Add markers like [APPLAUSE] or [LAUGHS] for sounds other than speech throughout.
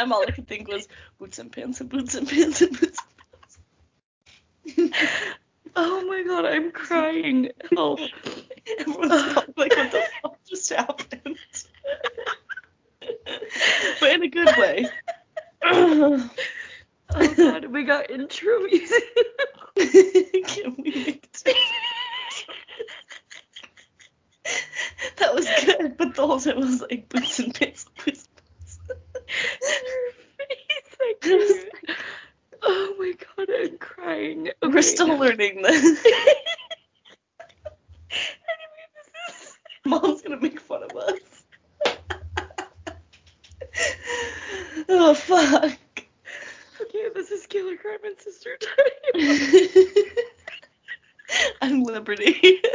time, all I could think was boots and pants and boots and pants and boots and pants. Oh my god, I'm crying. Help. Oh. Everyone's [LAUGHS] like, what the fuck just happened? but in a good way. [LAUGHS] Oh god, we got intro music. Can we make it? That was good, but the whole time it was like boots and pants, boots and Your face, I pants. can't. Oh my god, I'm crying. Okay. We're still learning this. anyway, this is Mom's gonna make fun of us. oh fuck. okay. This is Killer Crime and Sister Time, I'm Liberty. and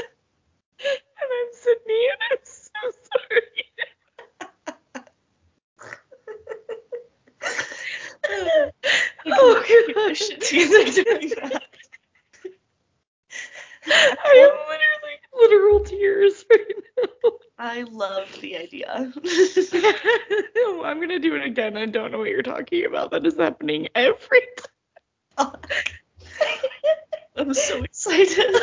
I'm Sydney, and I'm so sorry. Oh Get god. this shit together during that. I have literally literal tears right now. I love the idea. no, I'm gonna do it again. I don't know what you're talking about. That is happening every time. I'm so excited.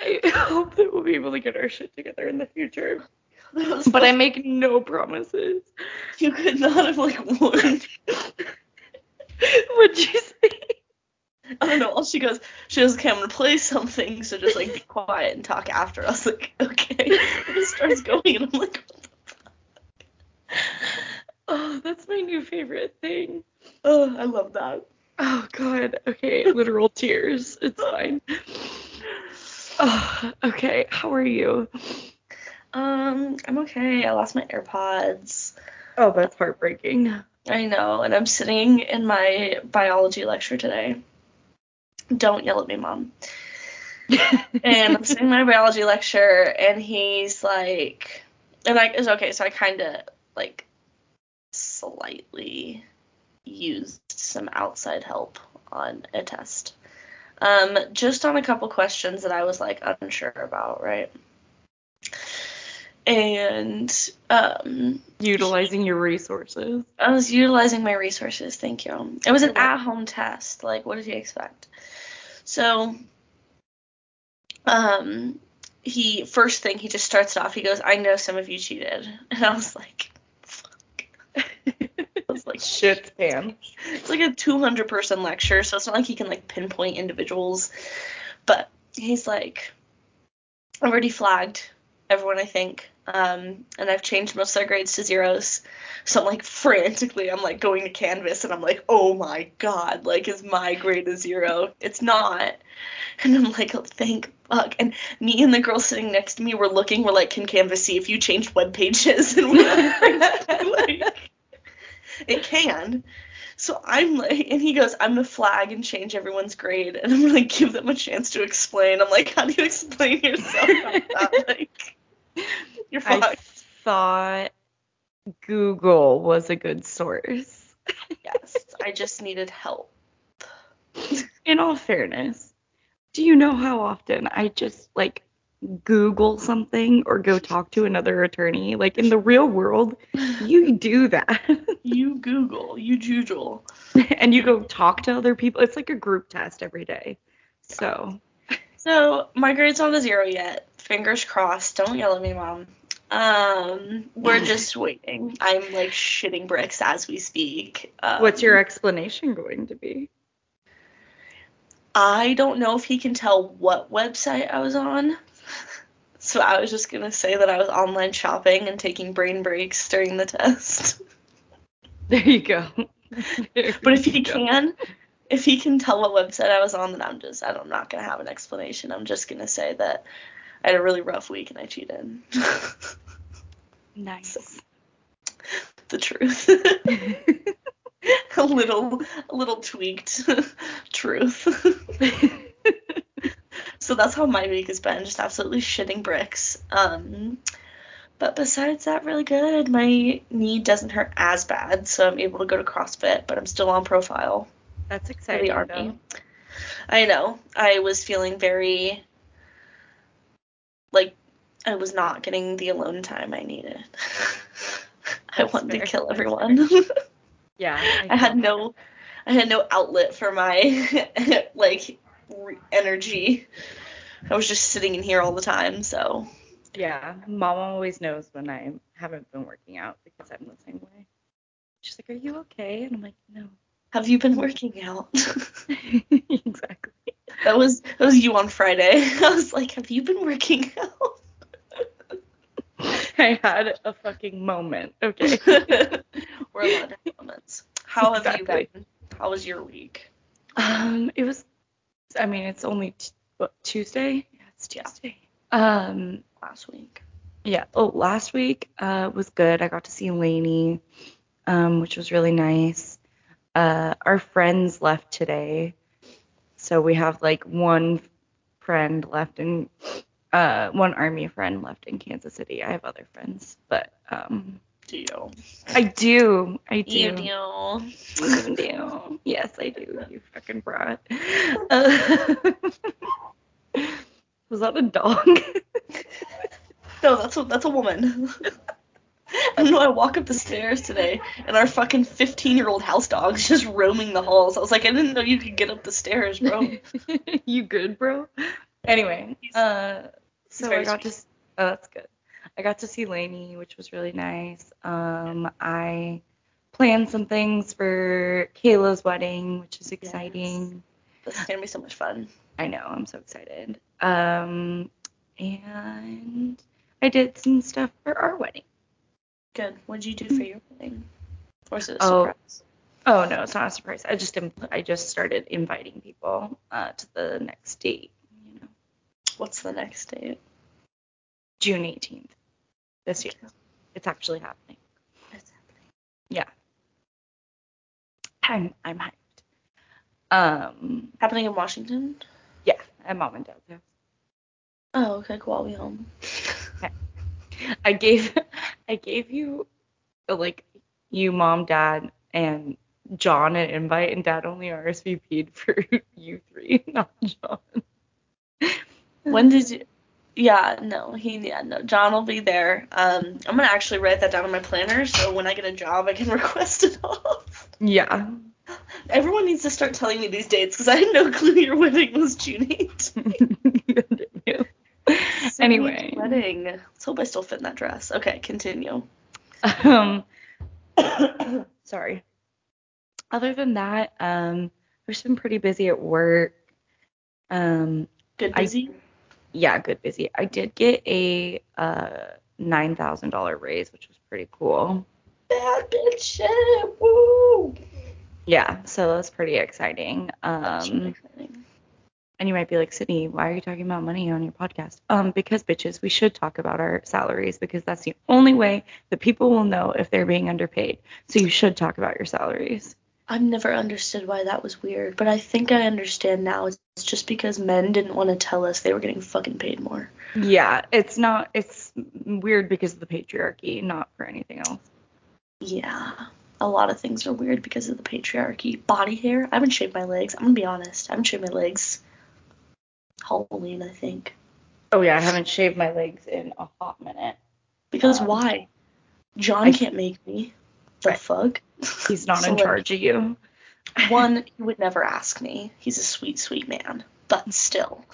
I hope that we'll be able to get our shit together in the future. That was But so- I make no promises. you could not have like warned. What'd you say? I don't know. All she goes, she goes, okay, I'm gonna play something, so just like be [LAUGHS] quiet and talk after. I was like, okay. [LAUGHS] It starts going, and I'm like, what the Oh, that's my new favorite thing. Oh, I love that. Oh god. Okay, literal tears. It's [LAUGHS] fine. Oh, okay. How are you? Um, I'm okay. I lost my AirPods. Oh, that's heartbreaking. I know, and I'm sitting in my biology lecture today. Don't yell at me, mom. And I'm sitting in my biology lecture, and he's like, and I it's okay. So I kind of like slightly used some outside help on a test. Um, just on a couple questions that I was like unsure about, right? And um, Utilizing your resources. I was utilizing my resources. Thank you. It was an at-home test. Like, what did you expect? So, um, he first thing he just starts it off. He goes, "I know some of you cheated," [LAUGHS] and I was like, "Fuck." [LAUGHS] I was like, Shit, Pam. it's like a 200 person lecture, so it's not like he can like pinpoint individuals. But he's like, I've already flagged everyone, I think, um, and I've changed most of their grades to zeros. So I'm like frantically, I'm like going to Canvas, and I'm like, oh my god, like is my grade a zero? It's not. And I'm like, oh, thank fuck. And me and the girl sitting next to me were looking, we're like, can Canvas see if you changed web pages? [LAUGHS] And we're like, it can. So I'm like, and he goes, I'm gonna flag and change everyone's grade, and I'm gonna give them a chance to explain. I'm like, how do you explain yourself like you're I thought Google was a good source. [LAUGHS] yes, I just needed help. In all fairness, do you know how often I just like Google something or go talk to another attorney? Like in the real world, you [LAUGHS] do that. [LAUGHS] You Google, you Jujule. and you go talk to other people. It's like a group test every day. So, So my grade's not a zero yet. Fingers crossed. Don't yell at me, mom. Um, we're just waiting. I'm like shitting bricks as we speak. Um, what's your explanation going to be? I don't know if he can tell what website I was on. [LAUGHS] So I was just gonna say that I was online shopping and taking brain breaks during the test. [LAUGHS] There you go. [LAUGHS] There But if he go. can, if he can tell what website I was on, then I'm just I'm not gonna have an explanation. I'm just gonna say that I had a really rough week and I cheated. Nice. the truth. [LAUGHS] a little a little tweaked [LAUGHS] truth. [LAUGHS] so that's how my week has been, just absolutely shitting bricks. Um but besides that, really good. My knee doesn't hurt as bad, so I'm able to go to CrossFit, but I'm still on profile That's for exciting. the army. though. I know. I was feeling very like I was not getting the alone time I needed. [LAUGHS] I wanted to kill everyone. [LAUGHS] Yeah. I had no I had no outlet for my [LAUGHS] like re- energy. I was just sitting in here all the time, so Yeah, mom always knows when I haven't been working out because I'm the same way. She's like, "Are you okay?" And I'm like, "No." have you been working out? exactly. That was that was you on Friday. [LAUGHS] I was like, have you been working out? [LAUGHS] I had a fucking moment. Okay. [LAUGHS] We're allowed to have moments. How have Exactly. you been? How was your week? Um, it was. I mean, it's only t- what, Tuesday. Yeah, it's Yeah. Tuesday. Um, Last week. yeah. Oh, last week uh was good. I got to see Lainey, um, which was really nice. Uh, our friends left today, so we have like one friend left in, uh, one army friend left in Kansas City. I have other friends, but um, Do you? I do. I do. You do. You do. Yes, I do. You fucking brat. Uh, [LAUGHS] was that a dog? No, that's a that's a woman. [LAUGHS] [LAUGHS] I don't know. I walk up the stairs today, and our fucking 15 year old house dog's just roaming the halls. I was like, I didn't know you could get up the stairs, bro. [LAUGHS] you good, bro? Anyway, uh, so I got sweet. to. Oh, that's good. I got to see Lainey, which was really nice. Um, I planned some things for Kayla's wedding, which is exciting. This is gonna be so much fun. I know, I'm so excited. Um, and I did some stuff for our wedding. Good. What'd you do for your wedding? Or is it a Oh. surprise? Oh no, it's not a surprise. I just I just started inviting people uh, to the next date. You know, What's the next date? June 18th this year. It's actually happening. It's happening. Yeah. I'm I'm hyped. Um, Happening in Washington? yeah, at mom and dad's house. Oh, okay, cool. I'll be home. [LAUGHS] I gave [LAUGHS] I gave you like you, mom, dad, and John an invite, and dad only RSVP'd [LAUGHS] for you three, not John. When did you? Yeah, no, he yeah no. John will be there. Um, I'm gonna actually write that down in my planner so when I get a job I can request it off. Yeah. Everyone needs to start telling me these dates because I had no clue your wedding was June 8th. Anyway, wedding. Let's hope I still fit in that dress. Okay, continue. um, [COUGHS] sorry. Other than that, um, I've just been pretty busy at work. Um, Good I- busy. yeah, good busy. I did get a uh nine thousand dollar raise, which was pretty cool. Bad bitch shit. Woo. Yeah, so that's pretty exciting. That's really Um, exciting. And you might be like, Sydney, why are you talking about money on your podcast? Um, because bitches, we should talk about our salaries because that's the only way that people will know if they're being underpaid. So you should talk about your salaries. I've never understood why that was weird, but I think I understand now. It's just because men didn't want to tell us they were getting fucking paid more. Yeah, it's not. It's weird because of the patriarchy, not for anything else. Yeah. A lot of things are weird because of the patriarchy. Body hair. I haven't shaved my legs. I'm gonna be honest. I haven't shaved my legs. Halloween, I think. Oh yeah, I haven't shaved my legs in a hot minute. Because Um, why? John I- can't make me. The fuck? He's not So, in like, charge of you. One, [LAUGHS] he would never ask me. He's a sweet, sweet man. But still,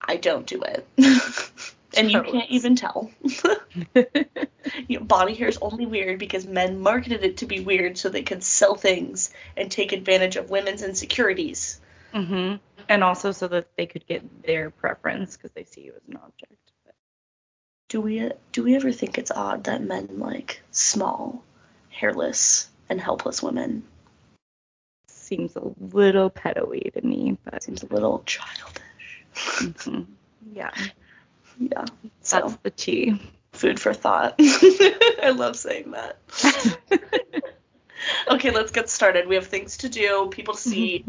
I don't do it. [LAUGHS] and you can't even tell. [LAUGHS] you know, body hair is only weird because men marketed it to be weird so they could sell things and take advantage of women's insecurities. Hmm And also so that they could get their preference because they see you as an object. But Do we do we ever think it's odd that men like small, hairless, and helpless women? seems a little pedo-y to me, but Seems a little childish. mhm. yeah, Yeah. that's the tea. food for thought. [LAUGHS] I love saying that. [LAUGHS] [LAUGHS] Okay, let's get started. We have things to do, people to see.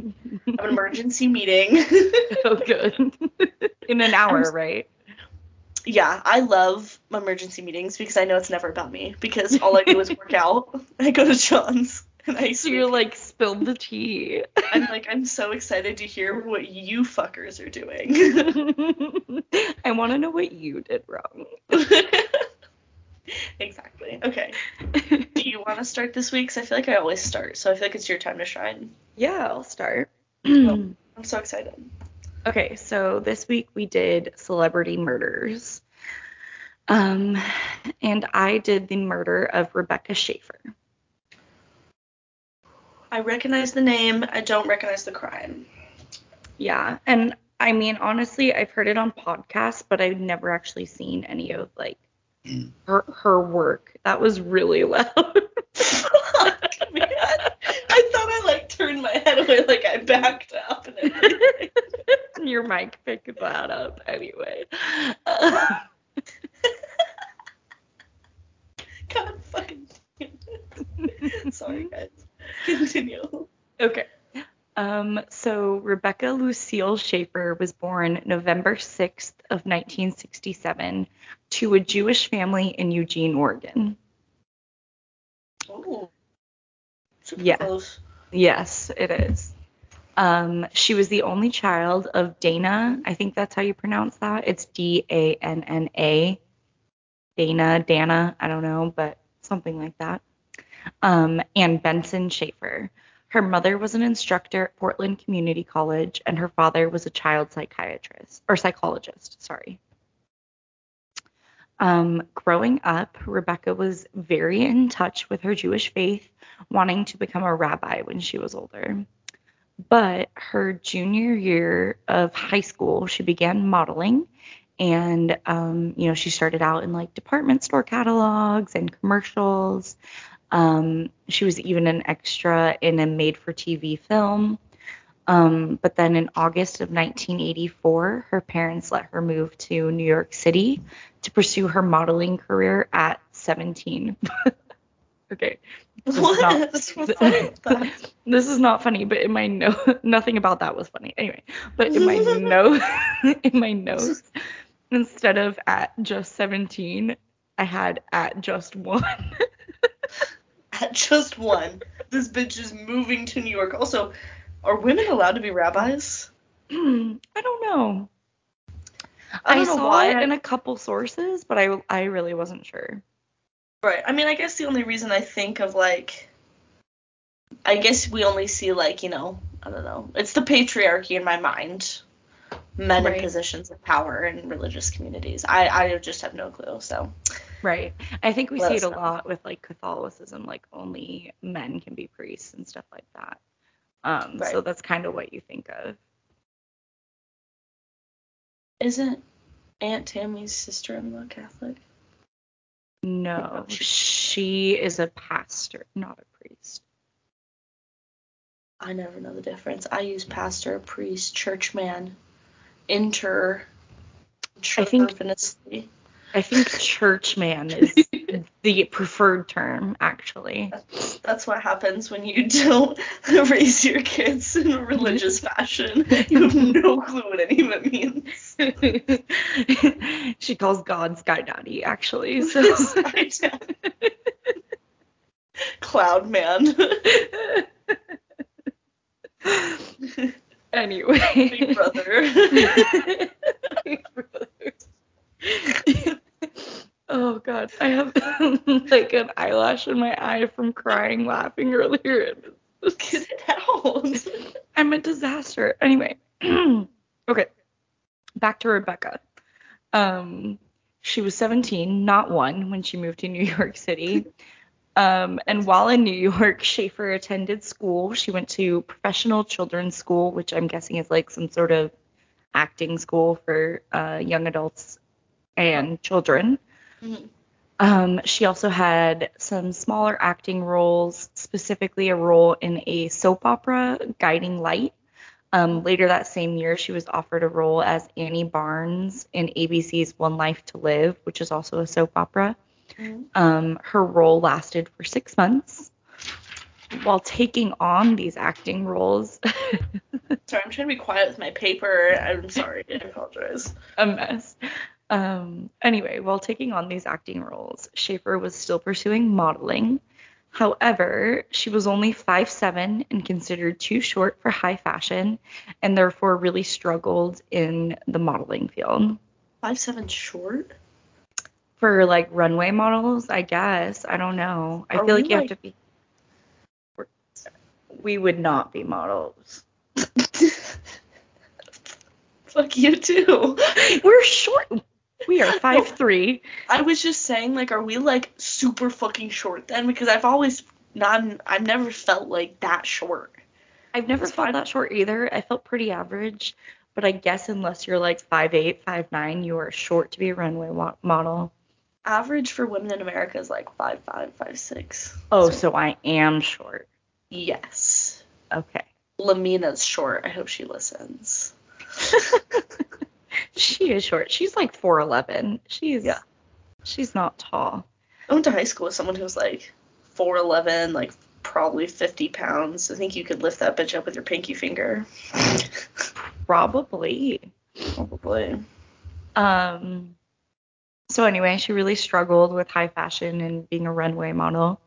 Have [LAUGHS] an emergency meeting. [LAUGHS] oh, good. In an hour, right? yeah, I love emergency meetings because I know it's never about me. Because all I do is work out. I go to John's and I So you're like spilled the tea. I'm like, I'm so excited to hear what you fuckers are doing. I want to know what you did wrong. [LAUGHS] exactly. Okay. Do you want to start this week? Because I feel like I always start, so I feel like it's your time to shine. yeah, I'll start. [CLEARS THROAT] I'm so excited. Okay, so this week we did celebrity murders. Um, and I did the murder of Rebecca Schaeffer. I recognize the name. I don't recognize the crime. Yeah, and I mean honestly, I've heard it on podcasts, but I've never actually seen any of like her her work. That was really [LAUGHS] loud. [LAUGHS] Fuck, man. I thought I like turned my head away, like I backed up and. [LAUGHS] Your mic picked that up anyway. God fucking damn it. Sorry, guys. Continue. Okay. Um, so Rebecca Lucille Schaeffer was born November 6th of 1967 to a Jewish family in Eugene, Oregon. Oh. Yeah. close. Yes, it is. Um, she was the only child of Dana. I think that's how you pronounce that. It's D A N N A. Dana, Dana, I don't know, but something like that. Um, and Benson Schaeffer. Her mother was an instructor at Portland Community College, and her father was a child psychiatrist or psychologist. Sorry. Um, growing up, Rebecca was very in touch with her Jewish faith, wanting to become a rabbi when she was older. But her junior year of high school, she began modeling. And, um, you know, she started out in like department store catalogs and commercials. Um, she was even an extra in a made for TV film. Um, but then in August of 1984, her parents let her move to New York City to pursue her modeling career at 17. [LAUGHS] okay. This is not- [LAUGHS] [LAUGHS] this is not funny, but in my note, nothing about that was funny. Anyway, but in my note, in my notes, instead of at just 17, I had at just one. At [LAUGHS] just one. This bitch is moving to New York. Also, are women allowed to be rabbis? Hmm, I don't know. I don't know saw why it in a couple sources, but I I really wasn't sure. Right. I mean, I guess the only reason I think of like, I guess we only see like, you know, I don't know. It's the patriarchy in my mind. Men Right. in positions of power in religious communities. I I just have no clue. So Right. I think we Let see it a know. lot with like Catholicism, like only men can be priests and stuff like that. Um, right. so that's kind of what you think of. isn't Aunt Tammy's sister-in-law Catholic? No, she is a pastor, not a priest. I never know the difference. I use pastor, priest, churchman, inter, I think- I think churchman is [LAUGHS] the preferred term, actually. That's, that's what happens when you don't [LAUGHS] raise your kids in a religious [LAUGHS] fashion. You have no clue what any of it means. she calls God Sky Daddy, actually. So. Cloud man. Anyway. Big brother. [LAUGHS] Big brother. oh god, I have [LAUGHS] like an eyelash in my eye from crying, laughing earlier. [LAUGHS] Get it out. I'm a disaster. Anyway, [CLEARS THROAT] okay, back to Rebecca. Um, she was 17, not one, when she moved to New York City. Um, and while in New York, [LAUGHS] Schaeffer attended school. She went to professional children's school, which I'm guessing is like some sort of acting school for uh, young adults and children. Mhm. Um, she also had some smaller acting roles, specifically a role in a soap opera, Guiding Light. Um, later that same year, she was offered a role as Annie Barnes in ABC's One Life to Live, which is also a soap opera. Mhm. Um, her role lasted for six months. While taking on these acting roles, [LAUGHS] Sorry, I'm trying to be quiet with my paper. I'm sorry. I apologize. a mess. Um, anyway, while taking on these acting roles, Schaeffer was still pursuing modeling. However, she was only 5'7 and considered too short for high fashion, and therefore really struggled in the modeling field. Five seven short. For like runway models, I guess. I don't know. I Are feel like you like- have to be. we're- would not be models. [LAUGHS] Fuck you too. We're short. We are [LAUGHS] five three. I was just saying, like, are we like super fucking short then? Because I've always not, I've never felt like that short. I've never felt that short either. I felt pretty average, but I guess unless you're like five eight, five nine, you are short to be a runway wa- model. Average for women in America is like five five, five six. Oh, so I am short. Yes. Okay. Lamina's short. I hope she listens. [LAUGHS] she is short. She's like 4'11. She's Yeah. She's not tall. I went to high school with someone who was like 4'11, like probably 50 pounds. I think you could lift that bitch up with your pinky finger. Probably. Probably. Um so anyway, she really struggled with high fashion and being a runway model.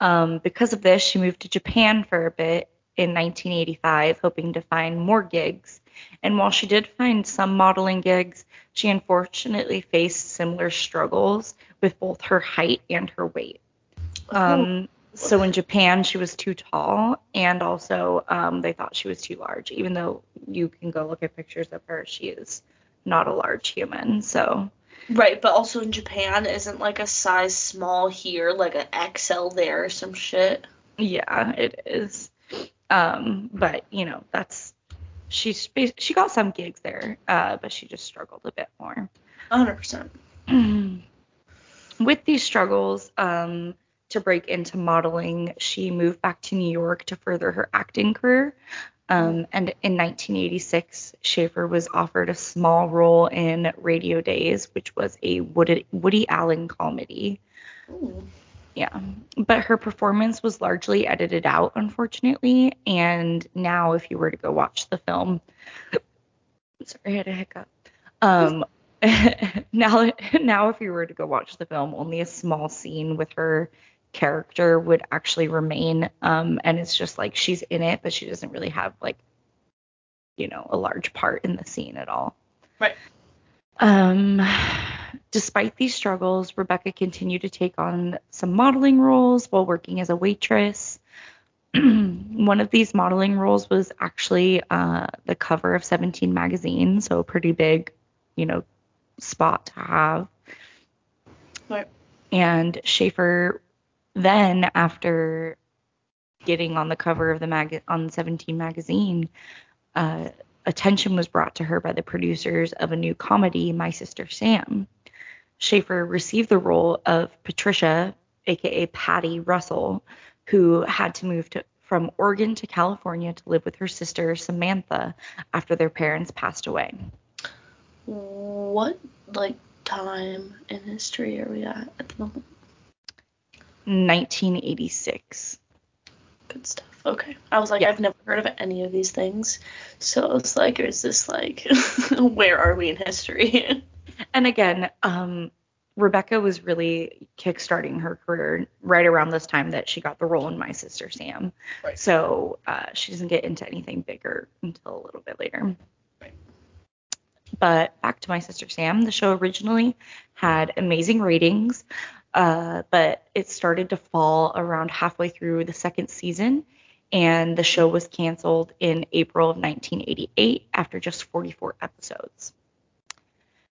Um, because of this, she moved to Japan for a bit in 1985, hoping to find more gigs. And while she did find some modeling gigs, she unfortunately faced similar struggles with both her height and her weight. Um, so in Japan, she was too tall, and also um, they thought she was too large. Even though you can go look at pictures of her, she is not a large human. So Right, but also in Japan, isn't like a size small here, like an XL there or some shit? yeah, it is. Um, but you know, that's she's she got some gigs there, uh, but she just struggled a bit more. 100%. [CLEARS THROAT] With these struggles, um, to break into modeling, she moved back to New York to further her acting career. Um, and in 1986, Schaeffer was offered a small role in Radio Days, which was a Woody, Woody Allen comedy. Ooh. Yeah, but her performance was largely edited out, unfortunately. And now, if you were to go watch the film, [COUGHS] sorry, I had a hiccup. Um, [LAUGHS] now, [LAUGHS] now, if you were to go watch the film, only a small scene with her character would actually remain. Um, and it's just like she's in it, but she doesn't really have like, you know, a large part in the scene at all. Right. Um, despite these struggles, Rebecca continued to take on some modeling roles while working as a waitress. [CLEARS THROAT] One of these modeling roles was actually uh, the cover of 17 magazine, so a pretty big, you know, spot to have. Right. And Schaeffer then, after getting on the cover of the mag on 17 magazine, uh, attention was brought to her by the producers of a new comedy, My Sister Sam. Schaeffer received the role of Patricia, aka Patty Russell, who had to move to, from Oregon to California to live with her sister Samantha after their parents passed away. What, like, time in history are we at at the moment? 1986. Good stuff. Okay. I was like, Yeah. I've never heard of any of these things. So I was like, is this like, [LAUGHS] where are we in history? [LAUGHS] And again, um, Rebecca was really kickstarting her career right around this time that she got the role in My Sister Sam. Right. So uh, she doesn't get into anything bigger until a little bit later. Right. But back to My Sister Sam, the show originally had amazing ratings, uh, but it started to fall around halfway through the second season, and the show was canceled in April of 1988 after just 44 episodes.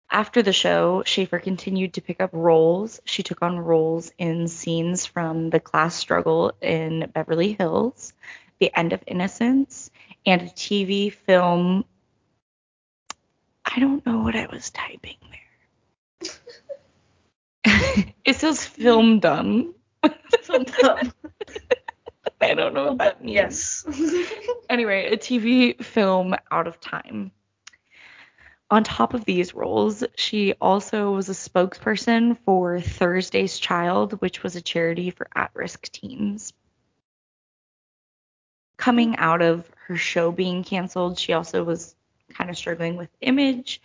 After the show, Schaeffer continued to pick up roles. She took on roles in scenes from The Class Struggle in Beverly Hills, The End of Innocence, and a TV film. I don't know what I was typing there. [LAUGHS] it says film done. [LAUGHS] I don't know what that means. yes. [LAUGHS] Anyway, a TV film Out of Time. On top of these roles, she also was a spokesperson for Thursday's Child, which was a charity for at risk teens. Coming out of her show being canceled, she also was kind of struggling with image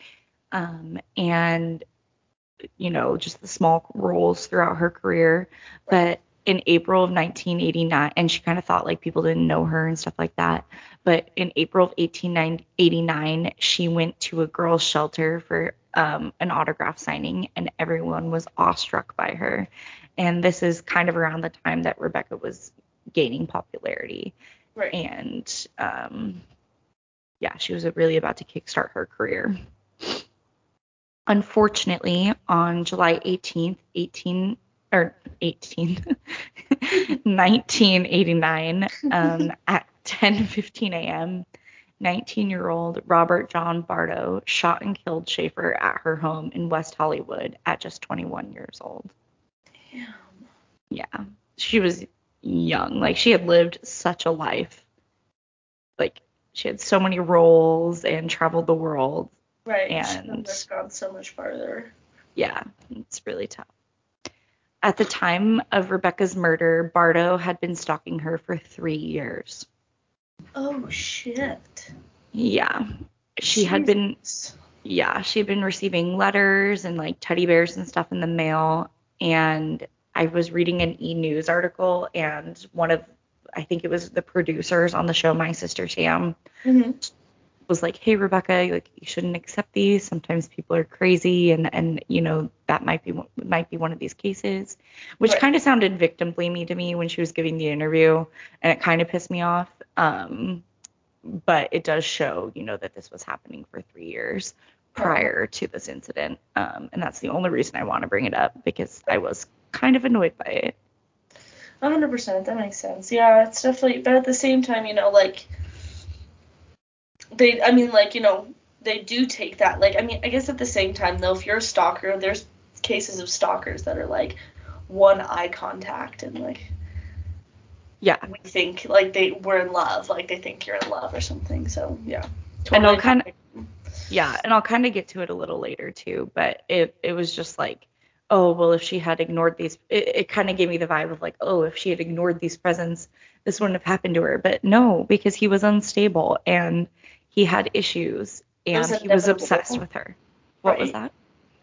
um, and, you know, just the small roles throughout her career. But in April of 1989, and she kind of thought like people didn't know her and stuff like that. But in April of 1889, she went to a girls' shelter for um, an autograph signing, and everyone was awestruck by her. And this is kind of around the time that Rebecca was gaining popularity. Right. And um, yeah, she was really about to kickstart her career. Unfortunately, on July 18th, 18 or 18, [LAUGHS] 1989, um, [LAUGHS] at 10:15 a.m., 19-year-old Robert John Bardo shot and killed Schaeffer at her home in West Hollywood at just 21 years old. Damn. Yeah, she was young. Like she had lived such a life. Like she had so many roles and traveled the world. Right. And- She's gone so much farther. Yeah, it's really tough. At the time of Rebecca's murder, Bardo had been stalking her for three years. Oh shit. Yeah. She had been yeah, she had been receiving letters and like teddy bears and stuff in the mail. And I was reading an e news article, and one of, I think it was the producers on the show, My Sister Sam, Mhm. Was like, "Hey Rebecca, like you shouldn't accept these. Sometimes people are crazy, and and you know that might be one- might be one of these cases," which Right. kind of sounded victim blamey to me when she was giving the interview, and it kind of pissed me off. Um, but it does show, you know, that this was happening for three years prior to this incident, um, and that's the only reason I want to bring it up because I was kind of annoyed by it. A hundred percent. That makes sense. Yeah, it's definitely. But at the same time, you know, like they. I mean, like you know, they do take that. Like, I mean, I guess at the same time, though, if you're a stalker, there's cases of stalkers that are like one eye contact and like Yeah, we think like they were in love, like they think you're in love or something. So yeah. And I'll kinda- Yeah, and I'll kind of get to it a little later too, but it it was just like, oh well, if she had ignored these, it, it kind of gave me the vibe of like, oh, if she had ignored these presents, this wouldn't have happened to her. But no, because he was unstable and he had issues and was he was obsessed with her. What was that?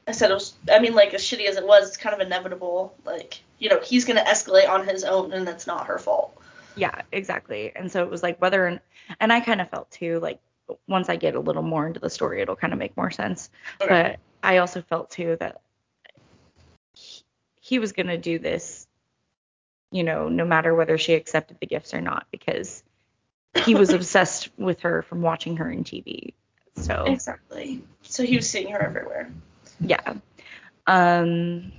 I said it was. I mean, like as shitty as it was, it's kind of inevitable. Like you know, he's gonna escalate on his own, and that's not her fault. Yeah, exactly. And so it was like whether and and I kind of felt too like once I get a little more into the story, it'll kind of make more sense. Okay. But I also felt too that he, he was gonna do this, you know, no matter whether she accepted the gifts or not, because he was obsessed with her from watching her in TV. So Exactly. So he was seeing her everywhere. yeah. Um.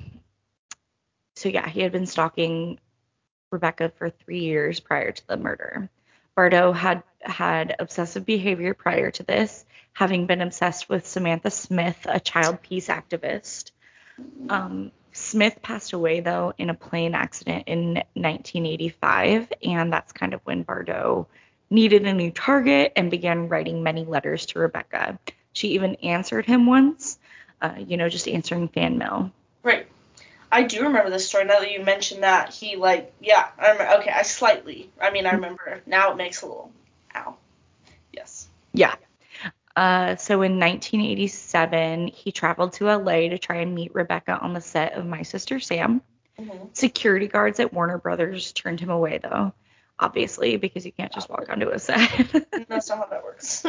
So yeah, he had been stalking Rebecca for three years prior to the murder. Bardo had had obsessive behavior prior to this, having been obsessed with Samantha Smith, a child peace activist. Um, Smith passed away though in a plane accident in 1985, and that's kind of when Bardo needed a new target and began writing many letters to Rebecca. She even answered him once, uh, you know, just answering fan mail. Right. I do remember this story now that you mentioned that. He like yeah, I remember okay, I slightly I mean I remember. Now it makes a little ow. Yes. Yeah. Uh, so in 1987, he traveled to LA to try and meet Rebecca on the set of My Sister Sam. Mm-hmm. Security guards at Warner Brothers turned him away, though, obviously, because you can't just walk onto a set. [LAUGHS] That's not how that works.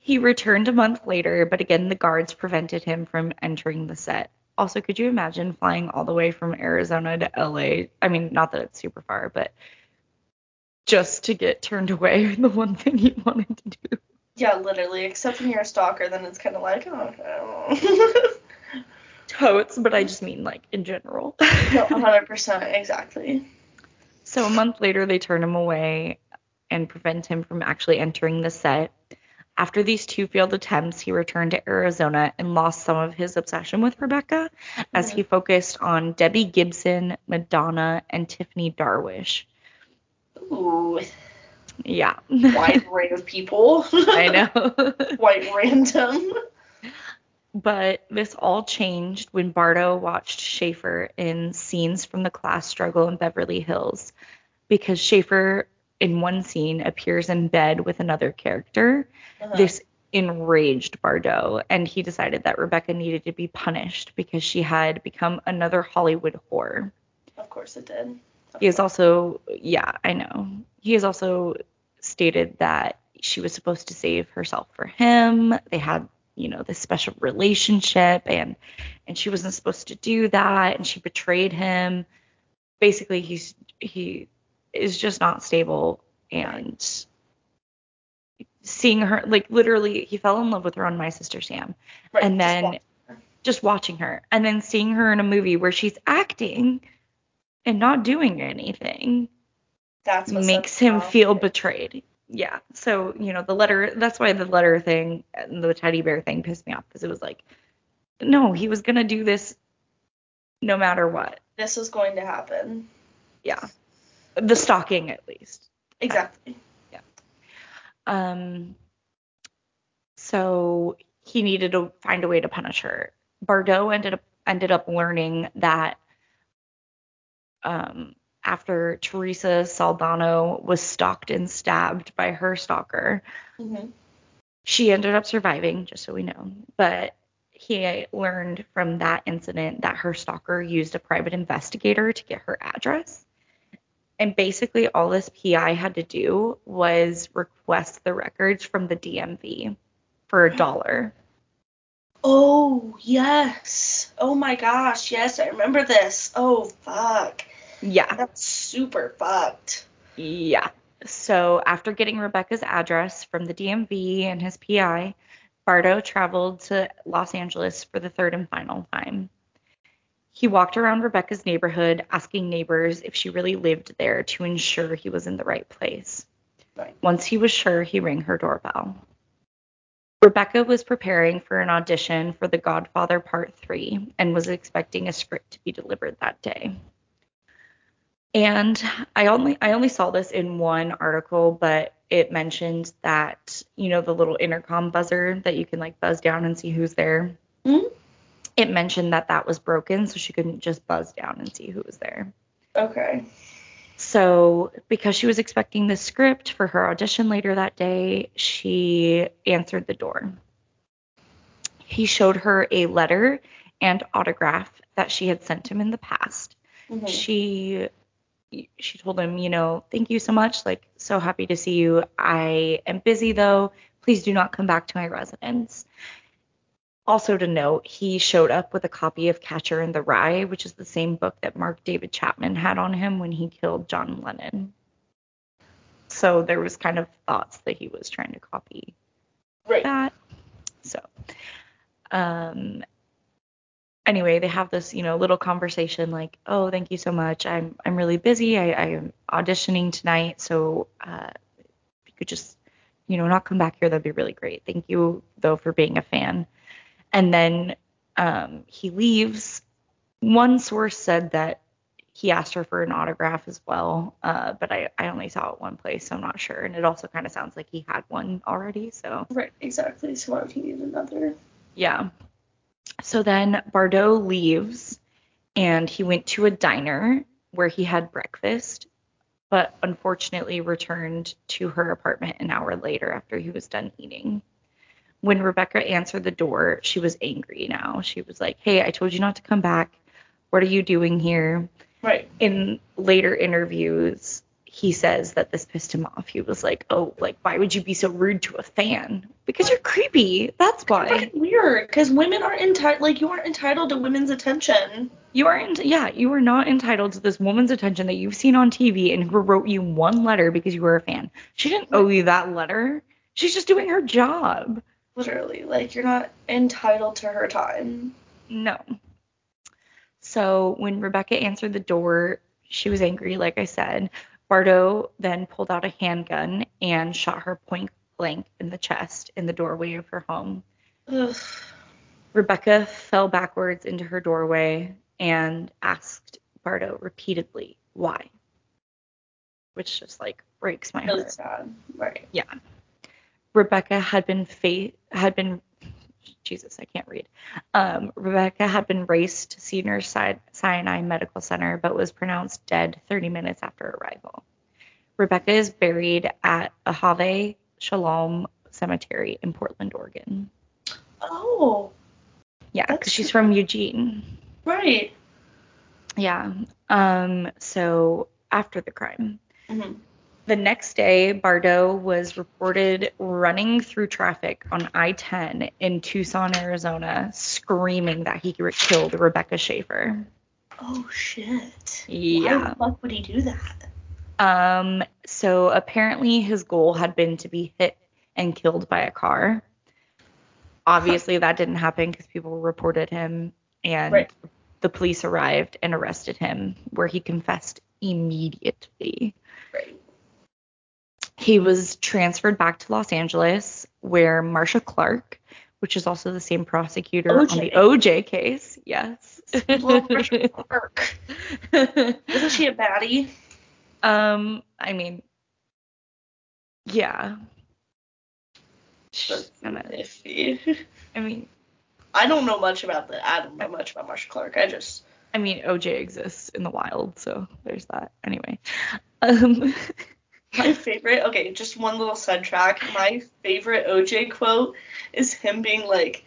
he returned a month later, but again, the guards prevented him from entering the set. Also, could you imagine flying all the way from Arizona to LA? I mean, not that it's super far, but just to get turned away, [LAUGHS] the one thing he wanted to do. yeah, literally. Except when you're a stalker, then it's kind of like oh, okay. [LAUGHS] Totes, but I just mean like in general. no, 100% exactly. So a month later, they turn him away and prevent him from actually entering the set. After these two failed attempts, he returned to Arizona and lost some of his obsession with Rebecca as he focused on Debbie Gibson, Madonna, and Tiffany Darwish. Ooh, Yeah. wide array of people. I know. [LAUGHS] Quite random. But this all changed when Bardo watched Schaeffer in scenes from the class struggle in Beverly Hills because Schaeffer in one scene appears in bed with another character. Uh-huh. This enraged Bardo and he decided that Rebecca needed to be punished because she had become another Hollywood whore. Of course it did. He has also, yeah, I know. He has also stated that she was supposed to save herself for him. They had, you know, this special relationship and and she wasn't supposed to do that and she betrayed him. Basically, he's he is just not stable and seeing her like literally he fell in love with her on My Sister Sam. Right, and then just watching her and then seeing her in a movie where she's acting and not doing anything That's what makes him feel betrayed. Yeah. So, you know, the letter that's why the letter thing and the teddy bear thing pissed me off because it was like no, he was going to do this no matter what. This is going to happen. Yeah. The stalking at least. Exactly. Yeah. Um so he needed to find a way to punish her. Bardo ended up ended up learning that um after Theresa Saldana was stalked and stabbed by her stalker, hmm she ended up surviving, just so we know. But he learned from that incident that her stalker used a private investigator to get her address. And basically, all this PI had to do was request the records from the DMV for a dollar. Oh yes. Oh my gosh. Yes, I remember this. Oh fuck. Yeah. That's super fucked. Yeah. So after getting Rebecca's address from the DMV and his PI, Bardo traveled to Los Angeles for the third and final time. He walked around Rebecca's neighborhood asking neighbors if she really lived there to ensure he was in the right place. Right. Once he was sure, he rang her doorbell. Rebecca was preparing for an audition for The Godfather Part 3 and was expecting a script to be delivered that day. And I only I only saw this in one article, but it mentioned that you know the little intercom buzzer that you can like buzz down and see who's there. Mhm. It mentioned that that was broken, so she couldn't just buzz down and see who was there. Okay. So, because she was expecting the script for her audition later that day, she answered the door. He showed her a letter and autograph that she had sent him in the past. Mhm. She she told him, you know, thank you so much, like so happy to see you. I am busy though. Please do not come back to my residence. Also to note, he showed up with a copy of Catcher in the Rye, which is the same book that Mark David Chapman had on him when he killed John Lennon. So there was kind of thoughts that he was trying to copy Right. that. So, um, anyway, they have this, you know, little conversation like, "Oh, thank you so much. I'm I'm really busy. I, I am auditioning tonight, so uh, if you could just, you know, not come back here, that'd be really great. Thank you though for being a fan." And then um, he leaves. One source said that he asked her for an autograph as well, uh, but I, I only saw it one place, so I'm not sure. And it also kind of sounds like he had one already, so Right. Exactly. So why would he need another? yeah. So then Bardo leaves and he went to a diner where he had breakfast, but unfortunately returned to her apartment an hour later after he was done eating. When Rebecca answered the door, she was angry now. She was like, Hey, I told you not to come back. What are you doing here? Right. In later interviews, he says that this pissed him off. He was like, Oh, like, why would you be so rude to a fan? Because you're creepy. That's why. Weird. Because women aren't entitled. Like you aren't entitled to women's attention. You aren't, yeah, you are not entitled to this woman's attention that you've seen on TV and who wrote you one letter because you were a fan. She didn't owe you that letter. She's just doing her job. Literally. Like you're not entitled to her time. No. So when Rebecca answered the door, she was angry, like I said. Bardo then pulled out a handgun and shot her point blank in the chest in the doorway of her home. Ugh. Rebecca fell backwards into her doorway and asked Bardo repeatedly why, which just like breaks my Really heart. sad. Right. Yeah. Rebecca had been fa- had been Jesus, I can't read. Um, Rebecca had been raced to Si- Sinai Medical Center, but was pronounced dead 30 minutes after arrival. Rebecca is buried at Ahavai Sholom Cemetery in Portland, Oregon. Oh. Yeah, because she's from Eugene. Right. Yeah. Um. So after the crime. hmm The next day, Bardo was reported running through traffic on I 10 in Tucson, Arizona, screaming that he killed Rebecca Schaeffer. Oh shit. Why Yeah. the fuck would he do that? Um, so apparently his goal had been to be hit and killed by a car. Obviously, that didn't happen because people reported him and Right. the police arrived and arrested him, where he confessed immediately. Right. He was transferred back to Los Angeles, where Marcia Clark, which is also the same prosecutor on the OJ case, yes. Well, Marcia Clark. [LAUGHS] Isn't she a baddie? um, I mean, yeah. That's iffy. I mean, I don't know much about the. I don't know much about Marcia Clark. I just. I mean, OJ exists in the wild, so there's that. Anyway, um, [LAUGHS] My favorite. Okay, just one little sidetrack. My favorite OJ quote is him being like,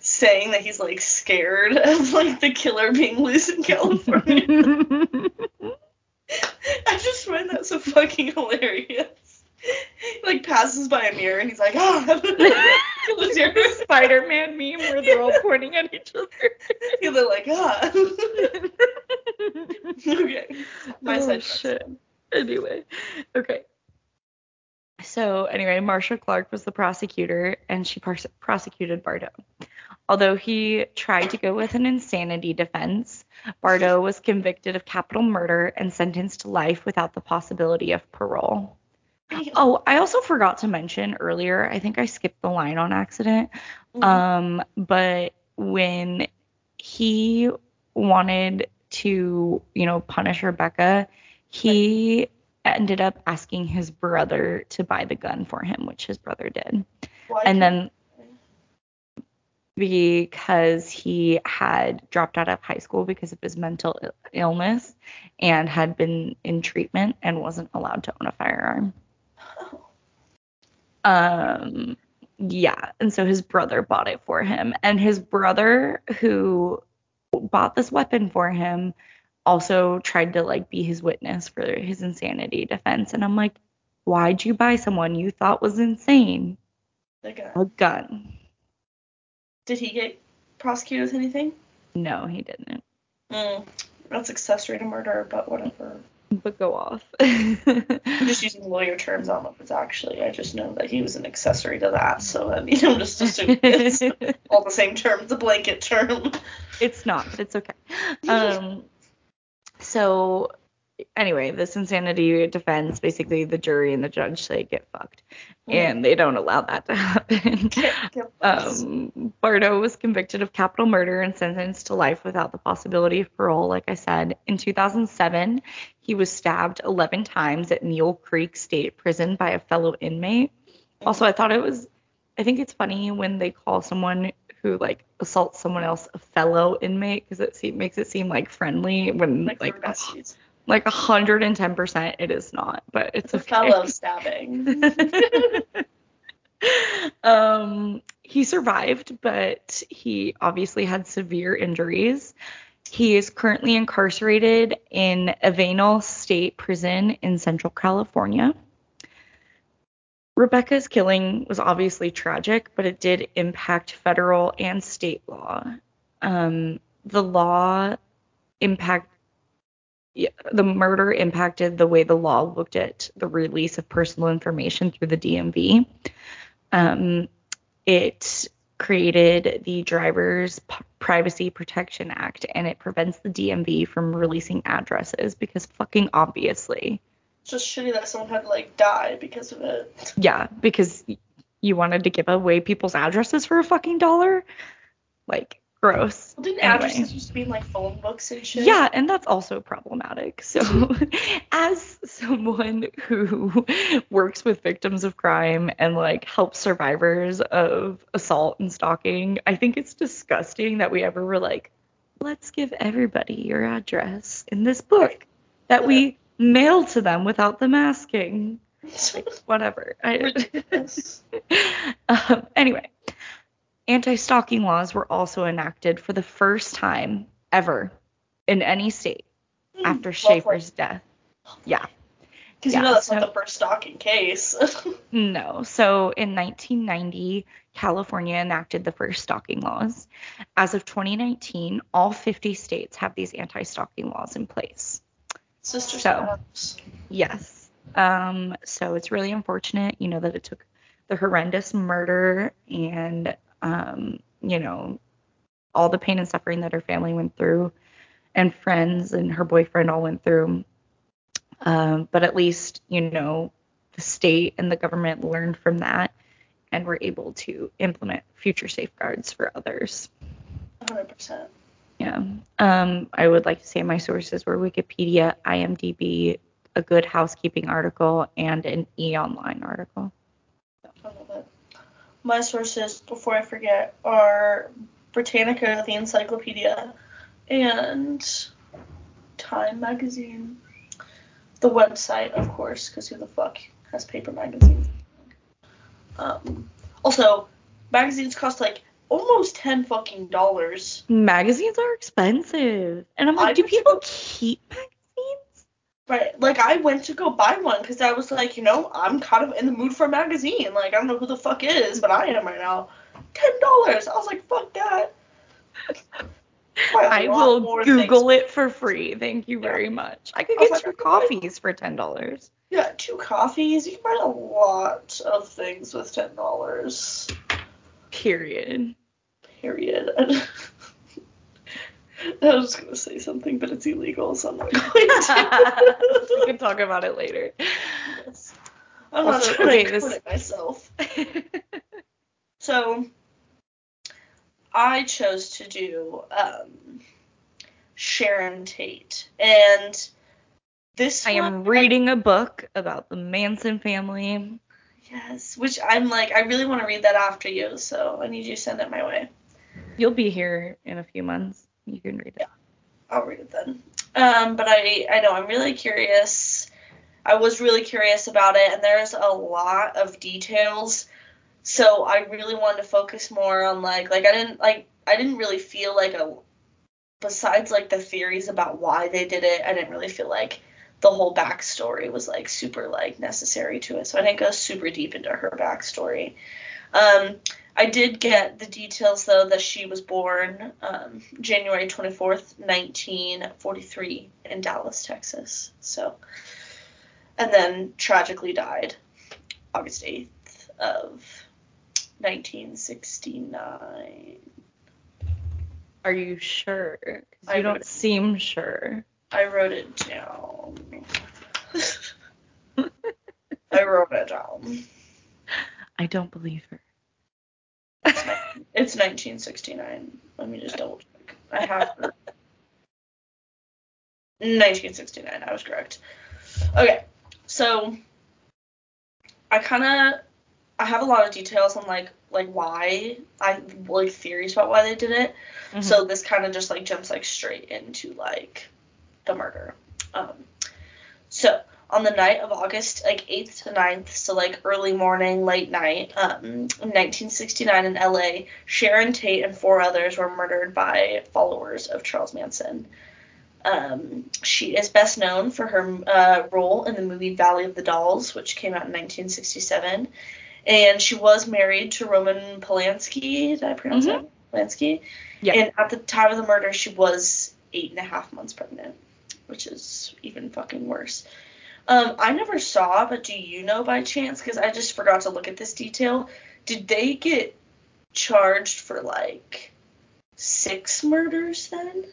saying that he's like scared [LAUGHS] of like the killer being loose in California. [LAUGHS] I just find that so fucking hilarious. He like passes by a mirror and he's like, ah, [LAUGHS] killer's here. Spider-Man meme where they're all pointing at each other. Yeah, they're like, ah. okay. My oh, side shit okay. Marcia Clark was the prosecutor, and she pros- prosecuted Bardo. Although he tried to go with an insanity defense, Bardo was convicted of capital murder and sentenced to life without the possibility of parole. Oh, I also forgot to mention earlier. I think I skipped the line on accident. Mhm. Um, but when he wanted to, you know, punish Rebecca, he ended up asking his brother to buy the gun for him, which his brother did. Why And then because he had dropped out of high school because of his mental illness and had been in treatment and wasn't allowed to own a firearm. [LAUGHS] Um, yeah, and so his brother bought it for him, and his brother who bought this weapon for him also tried to like be his witness for his insanity defense, and I'm like, why'd you buy someone you thought was insane The guy. a gun? Did he get prosecuted with anything? No, he didn't. Mm, that's accessory to murder, but whatever. But go off. I'm just using lawyer terms. I don't know if it's actually. I just know that he was an accessory to that. So I mean, I'm just assuming it's [LAUGHS] all the same term, the blanket term. It's not, but it's okay. [LAUGHS] Um, so anyway, this insanity defense, basically the jury and the judge say get fucked, and they don't allow that to [LAUGHS] happen. Get- get. Um, Bardo was convicted of capital murder and sentenced to life without the possibility of parole. Like I said, in 2007, he was stabbed 11 times at Mule Creek State Prison by a fellow inmate. Also, I thought it was, I think it's funny when they call someone who like assaults someone else a fellow inmate because it se- makes it seem like friendly when like, like like besties. like 110% it is not, but it's, It's a fellow [LAUGHS] stabbing. [LAUGHS] um, he survived, but he obviously had severe injuries. He is currently incarcerated in Avenal State Prison in Central California. Rebecca's killing was obviously tragic, but it did impact federal and state law. Um, the law impact the murder impacted the way the law looked at the release of personal information through the DMV. Um, it created the Driver's P- Privacy Protection Act, and it prevents the DMV from releasing addresses because fucking obviously, just shitty that someone had to like die because of it. yeah, because you wanted to give away people's addresses for a fucking dollar, like gross. Well, didn't Anyway. addresses used to be in like phone books and shit? Yeah, and that's also problematic. So, [LAUGHS] as someone who [LAUGHS] works with victims of crime and like helps survivors of assault and stalking, I think it's disgusting that we ever were like, let's give everybody your address in this book that we mail to them without them asking. Like, whatever. I, [LAUGHS] um, anyway, anti stalking laws were also enacted for the first time ever in any state after Lovely. Schaeffer's death. Yeah. Because Yeah, you know that's so- not the first stalking case. [LAUGHS] No. So in 1990, California enacted the first stalking laws. As of 2019, all 50 states have these anti-stalking laws in place. Sister So. Yes. Um, so it's really unfortunate, you know, that it took the horrendous murder and, um, you know, all the pain and suffering that her family went through and friends and her boyfriend all went through. Um, but at least, you know, the state and the government learned from that and were able to implement future safeguards for others. 100%. Yeah. Um, I would like to say my sources were Wikipedia, IMDb, a good housekeeping article, and an e online article. My sources, before I forget, are Britannica, the encyclopedia, and Time magazine. The website, of course, because who the fuck has paper magazines? Um, also, magazines cost like almost ten fucking dollars. Magazines are expensive. And I'm I like, do people go- keep magazines? Right, like I went to go buy one because I was like, you know, I'm kind of in the mood for a magazine. Like I don't know who the fuck is, but I am right now. Ten dollars. I was like, fuck that. I will things Google it for free. Thank you Yeah. very much. I could I get like, two I coffees for ten dollars. Yeah, two coffees. You can buy a lot of things with ten dollars. Period. Period. [LAUGHS] I was gonna say something, but it's illegal, so I'm not going to. [LAUGHS] we can talk about it later. Yes. I'm not Also, trying okay, to this- incriminate myself. So I chose to do um, Sharon Tate, and this I am reading a book about the Manson family. yes, which I'm like I really want to read that after you, so I need you to send it my way. You'll be here in a few months. You can read it. Yeah, I'll read it then. Um, but I I know I'm really curious. I was really curious about it, and there's a lot of details. So I really wanted to focus more on like like I didn't like I didn't really feel like a besides like the theories about why they did it. I didn't really feel like the whole backstory was like super like necessary to it. So I didn't go super deep into her backstory. Um, I did get the details though that she was born um, January 24th, 1943 in Dallas, Texas. So, and then tragically died August 8th of 1969. Are you sure? 'Cause I you don't wrote seem sure. I wrote it down. [LAUGHS] I wrote it down. [LAUGHS] I don't believe her. It's 1969. Let me just double check. I have [LAUGHS] 1969. I was correct. Okay, so I kind of I have a lot of details on like like why I like theories about why they did it. Mm-hmm. So this kind of just like jumps like straight into like the murder. Um, so on the night of August like 8th to 9th, so like early morning, late night, um, in 1969 in LA, Sharon Tate and four others were murdered by followers of Charles Manson. Um, she is best known for her uh, role in the movie Valley of the Dolls, which came out in 1967. And she was married to Roman Polanski. Did I pronounce Mhm. that? Polanski? Yeah. And at the time of the murder, she was eight and a half months pregnant, which is even fucking worse. Um, I never saw, but do you know by chance? Because I just forgot to look at this detail. Did they get charged for like six murders then?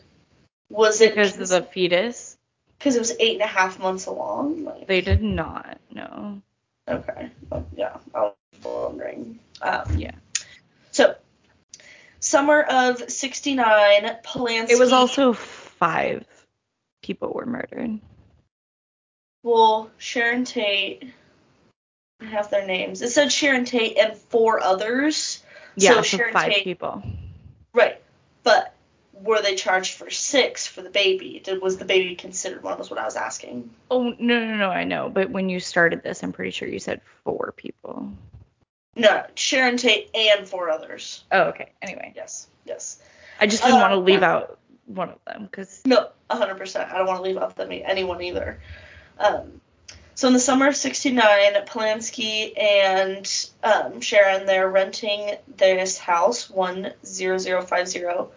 Was it because of the fetus, because it was eight and a half months along? Like, they did not. No. okay, well, yeah, I was wondering. Um, Yeah. So, summer of '69, Polanski. It was also five people were murdered. Well, Sharon Tate. I have their names. It said Sharon Tate and four others. Yeah, so so Sharon five Tate. people. Right. But were they charged for six for the baby? Did was the baby considered one? Was what I was asking. Oh no no no I know, but when you started this, I'm pretty sure you said four people. No, Sharon Tate and four others. Oh okay. Anyway, Yes. Yes. I just didn't Uh, want to leave out one of them because No, 100%. I don't want to leave out them anyone either. Um, so in the summer of '69, Polanski and um, Sharon they're renting this house, one zero zero five zero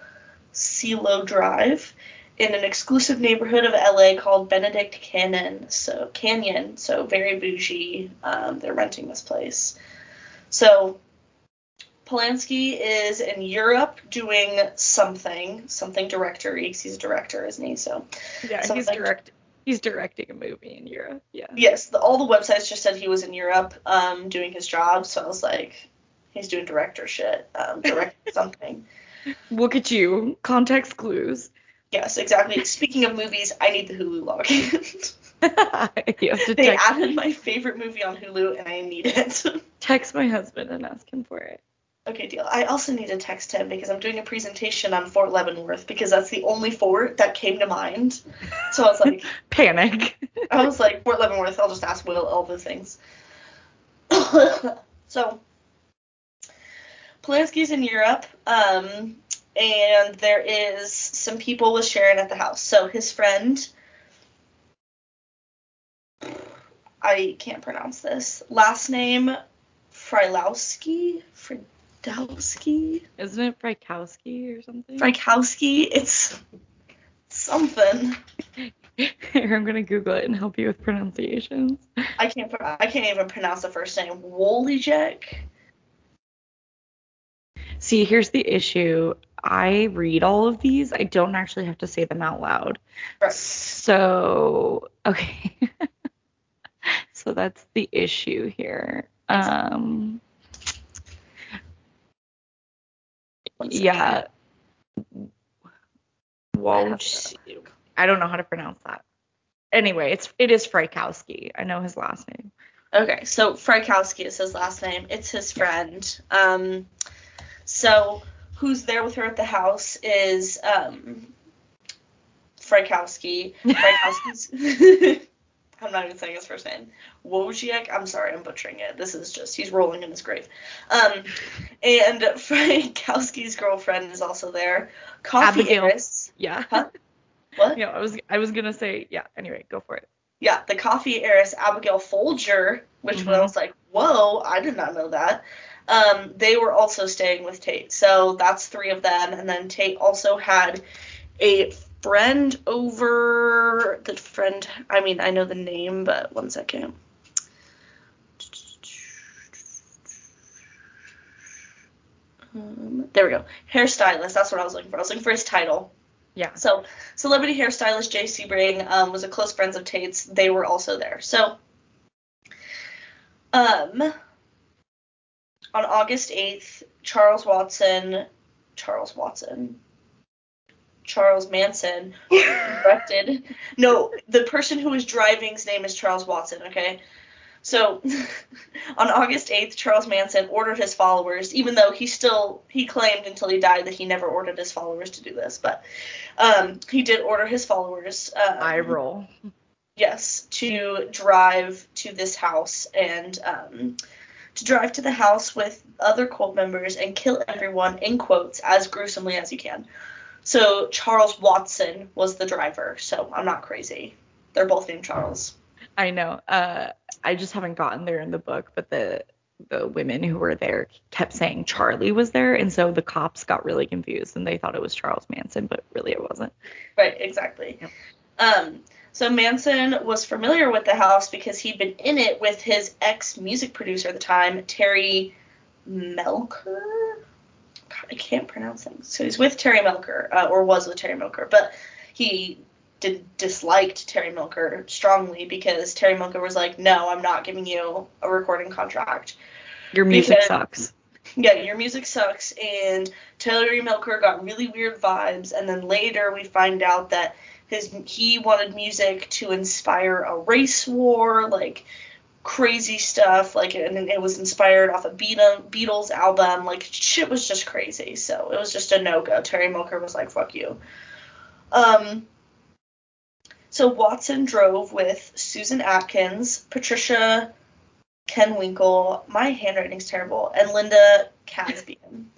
Cielo Drive, in an exclusive neighborhood of LA called Benedict Canyon. So Canyon, so very bougie. Um, they're renting this place. So Polanski is in Europe doing something, something directory. He's a director, isn't he? So Yeah, he's like- direct. He's directing a movie in Europe. Yeah. yes, the, all the websites just said he was in Europe um, doing his job. So I was like, he's doing director shit, um, [LAUGHS] directing something. Look at you. Context clues. Yes, exactly. Speaking of movies, I need the Hulu login. [LAUGHS] you have to they added my favorite movie on Hulu, and I need it. [LAUGHS] text my husband and ask him for it. Okay, deal. I also need to text him because I'm doing a presentation on Fort Leavenworth because that's the only fort that came to mind. So I was like, [LAUGHS] Panic. I was like, Fort Leavenworth. I'll just ask Will all the things. [LAUGHS] so Polanski's in Europe, um, and there is some people with Sharon at the house. So his friend, I can't pronounce this last name, Frylowski, Fridowski, Isn't it Frykowski or something? Frykowski. It's something. [LAUGHS] Here, I'm gonna Google it and help you with pronunciations. I can't. I can't even pronounce the first name. Wolijek. See, here's the issue. I read all of these. I don't actually have to say them out loud. Right. So, okay. [LAUGHS] so that's the issue here. Um, One second. Yeah. Woj. I don't know how to pronounce that. Anyway, it's it is Frykowski. I know his last name. Okay, so Frykowski is his last name. It's his friend. Um, so who's there with her at the house is um, Frykowski. [LAUGHS] Frykowski's. [LAUGHS] I'm not even saying his first name. Wojciech. I'm sorry, I'm butchering it. This is just he's rolling in his grave. Um, and [LAUGHS] Frankowski's girlfriend is also there. Coffee Abigail. heiress. Yeah. Huh? What? Yeah, I was I was gonna say yeah. Anyway, go for it. Yeah, the coffee heiress Abigail Folger, which Mhm. I was like, whoa, I did not know that. Um, they were also staying with Tate, so that's three of them. And then Tate also had a friend over. The friend, I mean, I know the name, but one second. Um, there we go. Hairstylist. That's what I was looking for. I was looking for his title. Yeah. So, celebrity hairstylist Jay Sebring um, was a close friend of Tate's. They were also there. So, um, on August 8th, Charles Watson, Charles Watson, Charles Manson directed. [LAUGHS] No, the person who was driving's name is Charles Watson. Okay. So, [LAUGHS] on August 8th, Charles Manson ordered his followers, even though he still he claimed until he died that he never ordered his followers to do this, but um, he did order his followers. Um, I roll. Yes, to drive to this house and um, to drive to the house with other cult members and kill everyone in quotes as gruesomely as you can. So Charles Watson was the driver. So I'm not crazy. They're both named Charles. I know. Uh, I just haven't gotten there in the book, but the the women who were there kept saying Charlie was there, and so the cops got really confused and they thought it was Charles Manson, but really it wasn't. Right, exactly. Um, so Manson was familiar with the house because he'd been in it with his ex music producer at the time, Terry Melcher. I can't pronounce things. So he's with Terry Melcher, uh, or was with Terry Melcher, but he did disliked Terry Melcher strongly because Terry Melcher was like, "No, I'm not giving you a recording contract." Your music Because- sucks. yeah, your music sucks, and Terry Melker got really weird vibes, and then later we find out that his he wanted music to inspire a race war, like crazy stuff, like and it was inspired off a Beatle- Beatles album, like shit was just crazy, so it was just a no go. Terry Melcher was like, "Fuck you." Um. So Watson drove with Susan Atkins, Patricia Krenwinkel, my handwriting's terrible, and Linda Casbian. [LAUGHS]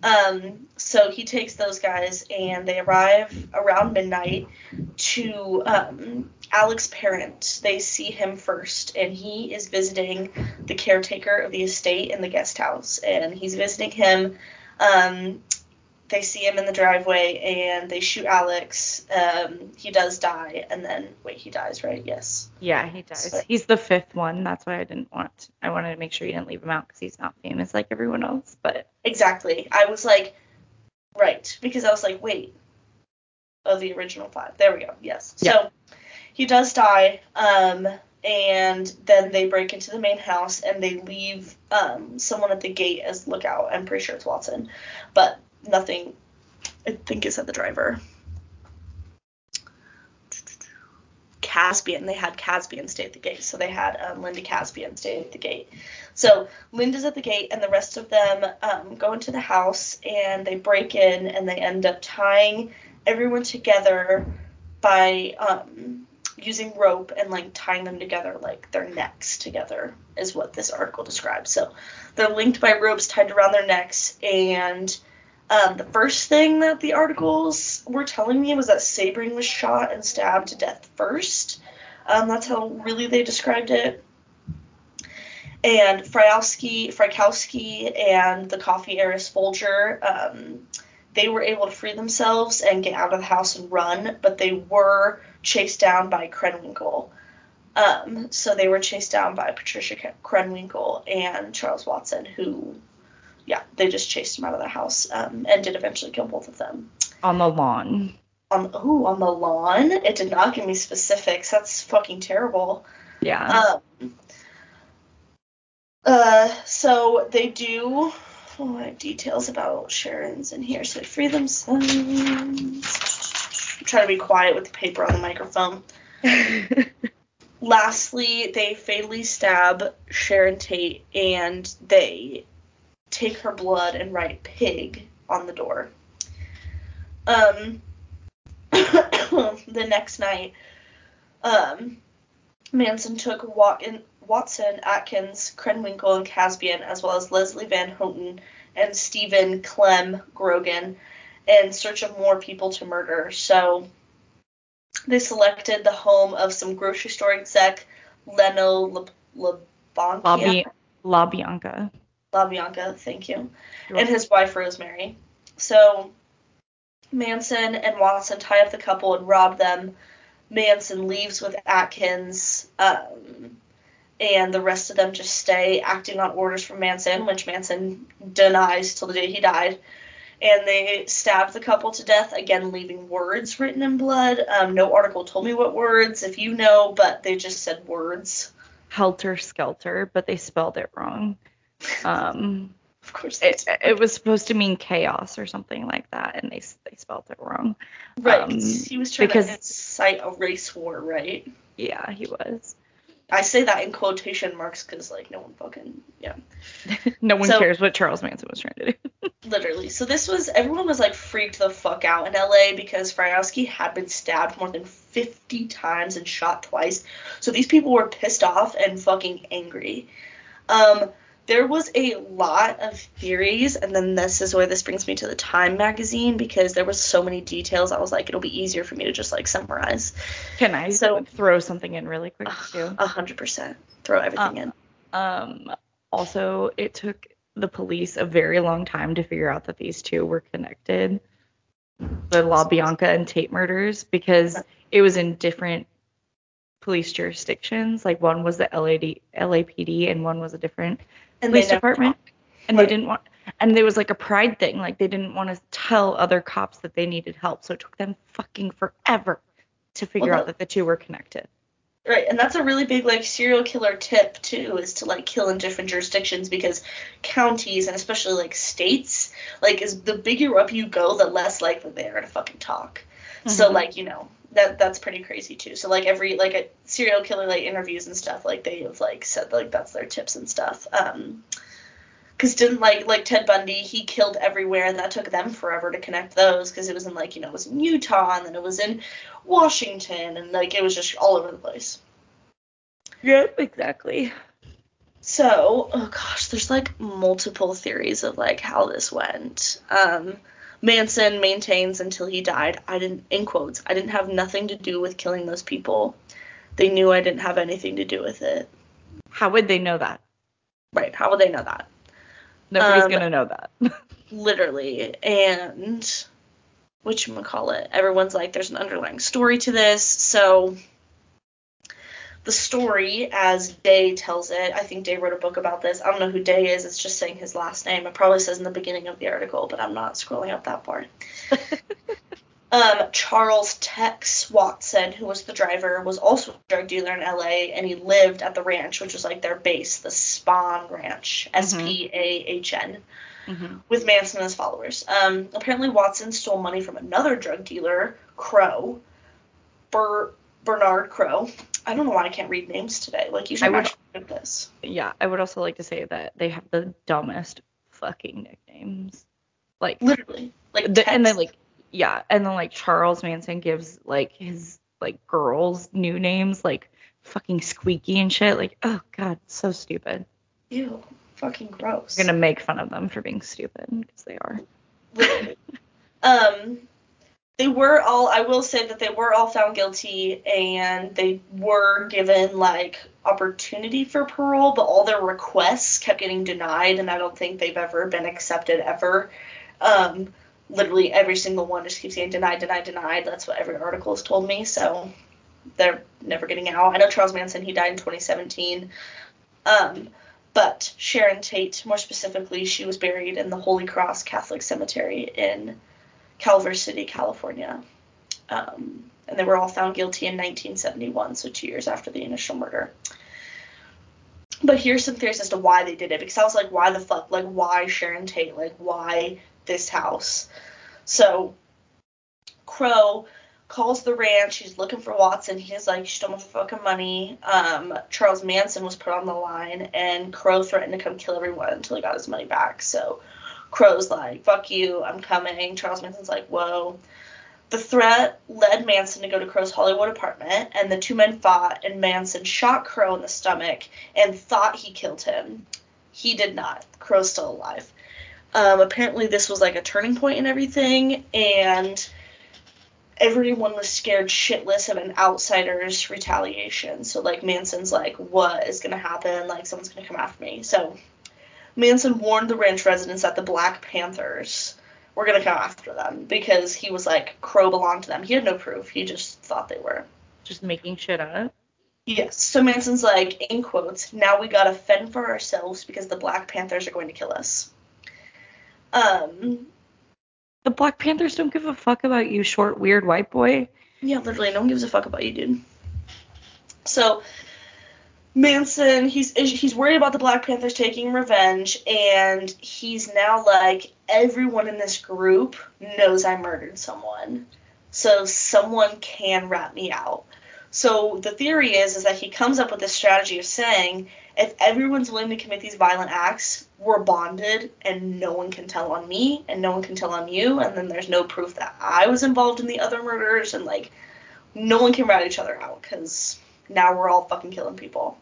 Um, so he takes those guys and they arrive around midnight to um, Alex parents, they see him first, and he is visiting the caretaker of the estate in the guest house, and he's visiting him. Um, they see him in the driveway, and they shoot Alex. Um, he does die, and then wait, he dies, right? Yes. Yeah, he dies. He's the fifth one. That's why I didn't want. I wanted to make sure you didn't leave him out because he's not famous like everyone else. But exactly, I was like, right, because I was like, wait, of the original five. There we go. Yes. Yeah. So he does die. Um, and then they break into the main house and they leave um, someone at the gate as lookout. I'm pretty sure it's Watson, but nothing. I think is at the driver. Caspian. They had Caspian stay at the gate, so they had um, Linda Caspian stay at the gate. So Linda's at the gate, and the rest of them um, go into the house and they break in and they end up tying everyone together by um, using rope and like tying them together like their necks together is what this article describes. So they're linked by ropes tied around their necks and um, the first thing that the articles were telling me was that Sebring was shot and stabbed to death first. Um, that's how really they described it. And Frykowski, Frykowski and the coffee heiress Folger um, they were able to free themselves and get out of the house and run, but they were chased down by Krenwinkel. Um, so they were chased down by Patricia Krenwinkel and Charles Watson, who, yeah, they just chased them out of the house um, and did eventually kill both of them. On the lawn. On ooh, on the lawn. It did not give me specifics. That's fucking terrible. Yeah. Um. Uh. So they do Oh, details about Sharon's in here. So free themselves. I'm to be quiet with the paper on the microphone. [LAUGHS] Lastly, they fatally stab Sharon Tate and they take her blood and write pig on the door. Um, [COUGHS] the next night, um, Manson took Watson, Watson, Atkins, Krenwinkel, and Caspian, as well as Leslie Van Houten and Stephen Clem Grogan, in search of more people to murder. So they selected the home of some grocery store exec, Leno LaBianca. La Bianca. LaBianca, thank you. Sure. And his wife, Rosemary. So Manson and Watson tie up the couple and rob them. Manson leaves with Atkins. Um, and the rest of them just stay acting on orders from Manson, which Manson denies till the day he died. And they stabbed the couple to death, again, leaving words written in blood. Um, no article told me what words, if you know, but they just said words. Helter Skelter, but they spelled it wrong. Um, [LAUGHS] of course. It, it, was supposed to mean chaos or something like that, and they they spelled it wrong. Right. Um, he was trying because, to incite a race war, right? Yeah, he was. I say that in quotation marks because like no one fucking yeah. [LAUGHS] no one so, cares what Charles Manson was trying to do. [LAUGHS] literally. So this was everyone was like freaked the fuck out in LA because Frykowski had been stabbed more than 50 times and shot twice. So these people were pissed off and fucking angry. Um there was a lot of theories, and then this is where this brings me to the Time magazine because there was so many details. I was like, it'll be easier for me to just like summarize. Can I so throw something in really quick too? A hundred percent. Throw everything um, in. Um. Also, it took the police a very long time to figure out that these two were connected, the La Bianca and Tate murders, because it was in different police jurisdictions. Like one was the LAD, LAPD and one was a different and police department. And right. they didn't want and there was like a pride thing. Like they didn't want to tell other cops that they needed help. So it took them fucking forever to figure well, out that the two were connected. Right, and that's a really big like serial killer tip too, is to like kill in different jurisdictions because counties and especially like states, like is the bigger up you go, the less likely they are to fucking talk. Mm-hmm. So like you know, that that's pretty crazy too. So like every like a serial killer like interviews and stuff like they have like said like that's their tips and stuff. Um, because didn't like like Ted Bundy he killed everywhere and that took them forever to connect those because it was in like you know it was in Utah and then it was in Washington and like it was just all over the place. Yep, exactly. So, oh gosh, there's like multiple theories of like how this went. Um, Manson maintains until he died, I didn't, in quotes, I didn't have nothing to do with killing those people. They knew I didn't have anything to do with it. How would they know that? Right. How would they know that? Nobody's Um, gonna know that. [LAUGHS] Literally. And which call it? Everyone's like, there's an underlying story to this. So the story, as Day tells it, I think Day wrote a book about this. I don't know who Day is. It's just saying his last name. It probably says in the beginning of the article, but I'm not scrolling up that far. [LAUGHS] Um, Charles Tex Watson, who was the driver, was also a drug dealer in LA, and he lived at the ranch, which was like their base, the Spahn Ranch, S P A H N, Mhm. with Manson and his followers. Um, apparently, Watson stole money from another drug dealer, Crowe, Ber- Bernard Crowe. I don't know why I can't read names today. Like, you should would- actually this. Yeah, I would also like to say that they have the dumbest fucking nicknames. Like, Literally. Like, the, and then like, yeah, and then like Charles Manson gives like his like girls new names like fucking Squeaky and shit. Like, oh god, so stupid. Ew. Fucking gross. I'm gonna make fun of them for being stupid because they are. [LAUGHS] Um, they were all. I will say that they were all found guilty, and they were given like opportunity for parole, but all their requests kept getting denied, and I don't think they've ever been accepted ever. Um, literally every single one just keeps getting denied, denied, denied. That's what every article has told me. So they're never getting out. I know Charles Manson. He died in 2017. Um, but Sharon Tate, more specifically, she was buried in the Holy Cross Catholic Cemetery in Culver City, California. Um, and they were all found guilty in 1971, so two years after the initial murder. But here's some theories as to why they did it, because I was like, why the fuck? Like, why Sharon Tate? Like, why this house? So, Crowe calls the ranch. He's looking for Watson. He's like, she stole my fucking money. Um, Charles Manson was put on the line, and Crowe threatened to come kill everyone until he got his money back. So Crowe's like, fuck you, I'm coming. Charles Manson's like, whoa. The threat led Manson to go to Crowe's Hollywood apartment, and the two men fought, and Manson shot Crowe in the stomach and thought he killed him. He did not. Crowe's still alive. Um, apparently, this was like a turning point in everything, and everyone was scared shitless of an outsider's retaliation. So like Manson's like, what is gonna happen? Like someone's gonna come after me. So Manson warned the ranch residents that the Black Panthers were gonna come after them because he was like Crowe belonged to them. He had no proof. He just thought they were. Just making shit up. Yes. So Manson's like, in quotes, now we gotta fend for ourselves because the Black Panthers are going to kill us. Um, The Black Panthers don't give a fuck about you, short, weird white boy. Yeah, literally, no one gives a fuck about you, dude. So Manson, he's he's worried about the Black Panthers taking revenge, and he's now like everyone in this group knows I murdered someone, so someone can rat me out. So the theory is is that he comes up with this strategy of saying if everyone's willing to commit these violent acts, we're bonded and no one can tell on me and no one can tell on you and then there's no proof that I was involved in the other murders and like no one can rat each other out cuz now we're all fucking killing people.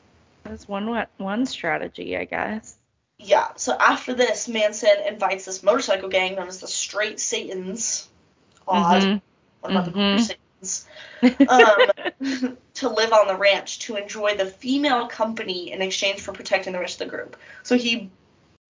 That's one one strategy, I guess. Yeah, so after this, Manson invites this motorcycle gang known as the Straight Satans. Odd. Mhm. What about the Mhm. Satans? [LAUGHS] Um, [LAUGHS] to live on the ranch to enjoy the female company in exchange for protecting the rest of the group. So he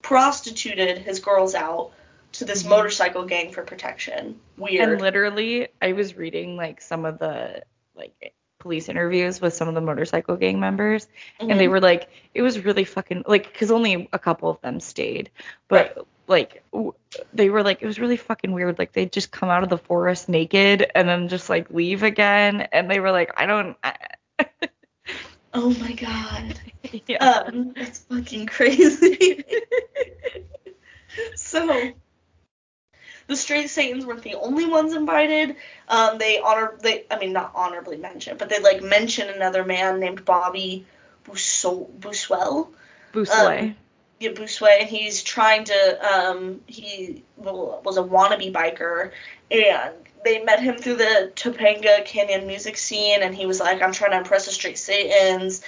prostituted his girls out to this Mhm. motorcycle gang for protection. Weird. And literally, I was reading like some of the like police interviews with some of the motorcycle gang members, and they Mhm. were like, it was really fucking like, because only a couple of them stayed, but like w- they were like, it was really fucking weird. Like they'd just come out of the forest naked and then just like leave again, and they were like, I don't. I, [LAUGHS] Oh my god. [LAUGHS] yeah. Um, that's fucking crazy. [LAUGHS] so, the straight Satans weren't the only ones invited. Um, they honor they I mean not honorably mentioned, but they like mention another man named Bobby. Bouswell. Bousway. um, Yeah, Bousway, and he's trying to um he well, was a wannabe biker and they met him through the Topanga Canyon music scene and he was like, I'm trying to impress the straight Satans.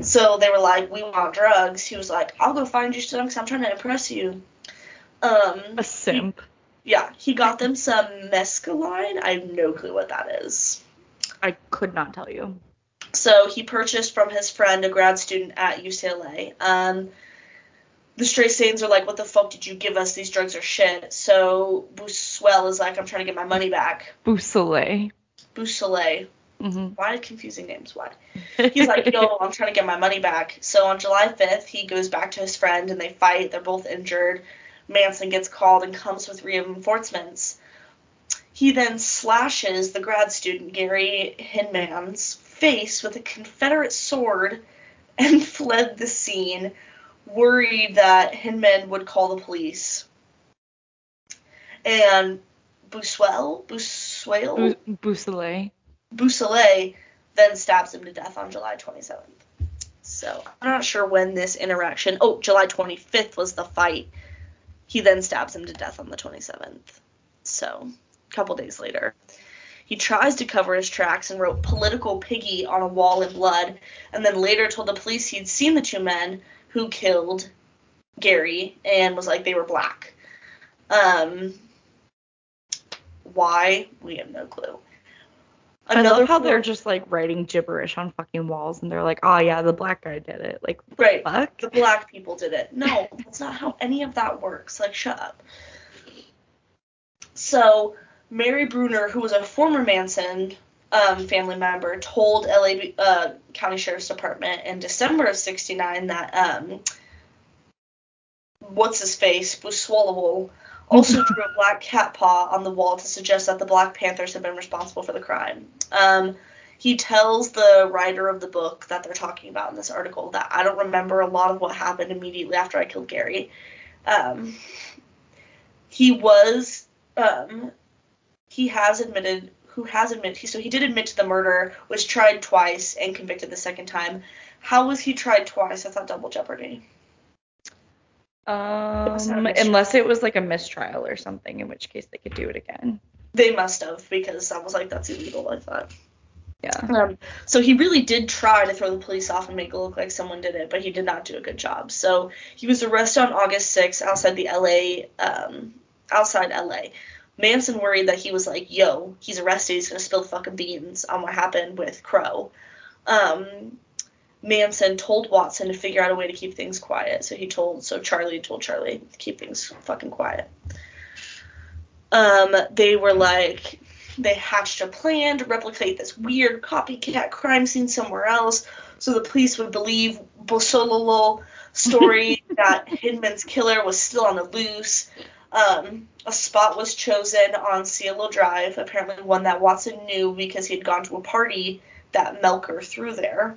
So they were like, We want drugs. He was like, I'll go find you some because I'm trying to impress you. Um a simp. Yeah, he got them some mescaline. I have no clue what that is. I could not tell you. So he purchased from his friend, a grad student at UCLA. Um, the Straight Satans are like, what the fuck did you give us? These drugs are shit. So Buswell is like, I'm trying to get my money back. Busole. Busole. Mm-hmm. Why confusing names? Why? He's like, yo, [LAUGHS] I'm trying to get my money back. So on July 5th, he goes back to his friend and they fight. They're both injured. Manson gets called and comes with reinforcements. He then slashes the grad student, Gary Hinman's, face with a Confederate sword and [LAUGHS] fled the scene, worried that Hinman would call the police. And Buswell, Buswell, Bu- Busole. Busole then stabs him to death on July 27th. So I'm not sure when this interaction. Oh, July 25th was the fight. He then stabs him to death on the 27th. So a couple days later. He tries to cover his tracks and wrote political piggy on a wall in blood, and then later told the police he'd seen the two men who killed Gary and was like they were black. Um, why? We have no clue. I love how they're just like writing gibberish on fucking walls and they're like, oh yeah, the black guy did it. Like, right. fuck? The black people did it. No, that's not how any of that works. Like, shut up. So, Mary Brunner, who was a former Manson um, family member, told LA uh, County Sheriff's Department in December of '69 that um, what's his face, Buswallowell, also drew a black cat paw on the wall to suggest that the Black Panthers had been responsible for the crime. Um, he tells the writer of the book that they're talking about in this article that I don't remember a lot of what happened immediately after I killed Gary. Um, he was, um, he has admitted, who has admitted, so he did admit to the murder, was tried twice and convicted the second time. How was he tried twice? I thought double jeopardy. Was not a Um, unless it was like a mistrial or something, in which case they could do it again. They must have because I was like, that's illegal. I thought. Yeah. Um, so he really did try to throw the police off and make it look like someone did it, but he did not do a good job. So he was arrested on August 6th outside the LA, um, outside LA. Manson worried that he was like, yo, he's arrested, he's gonna spill the fucking beans on what happened with Crowe. Um, Manson told Watson to figure out a way to keep things quiet. So he told, so Charlie told Charlie to keep things fucking quiet. Um, they were like, they hatched a plan to replicate this weird copycat crime scene somewhere else so the police would believe Bosololo story [LAUGHS] that Hinman's killer was still on the loose. Um, a spot was chosen on Cielo Drive, apparently one that Watson knew because he had gone to a party that Melcher threw there.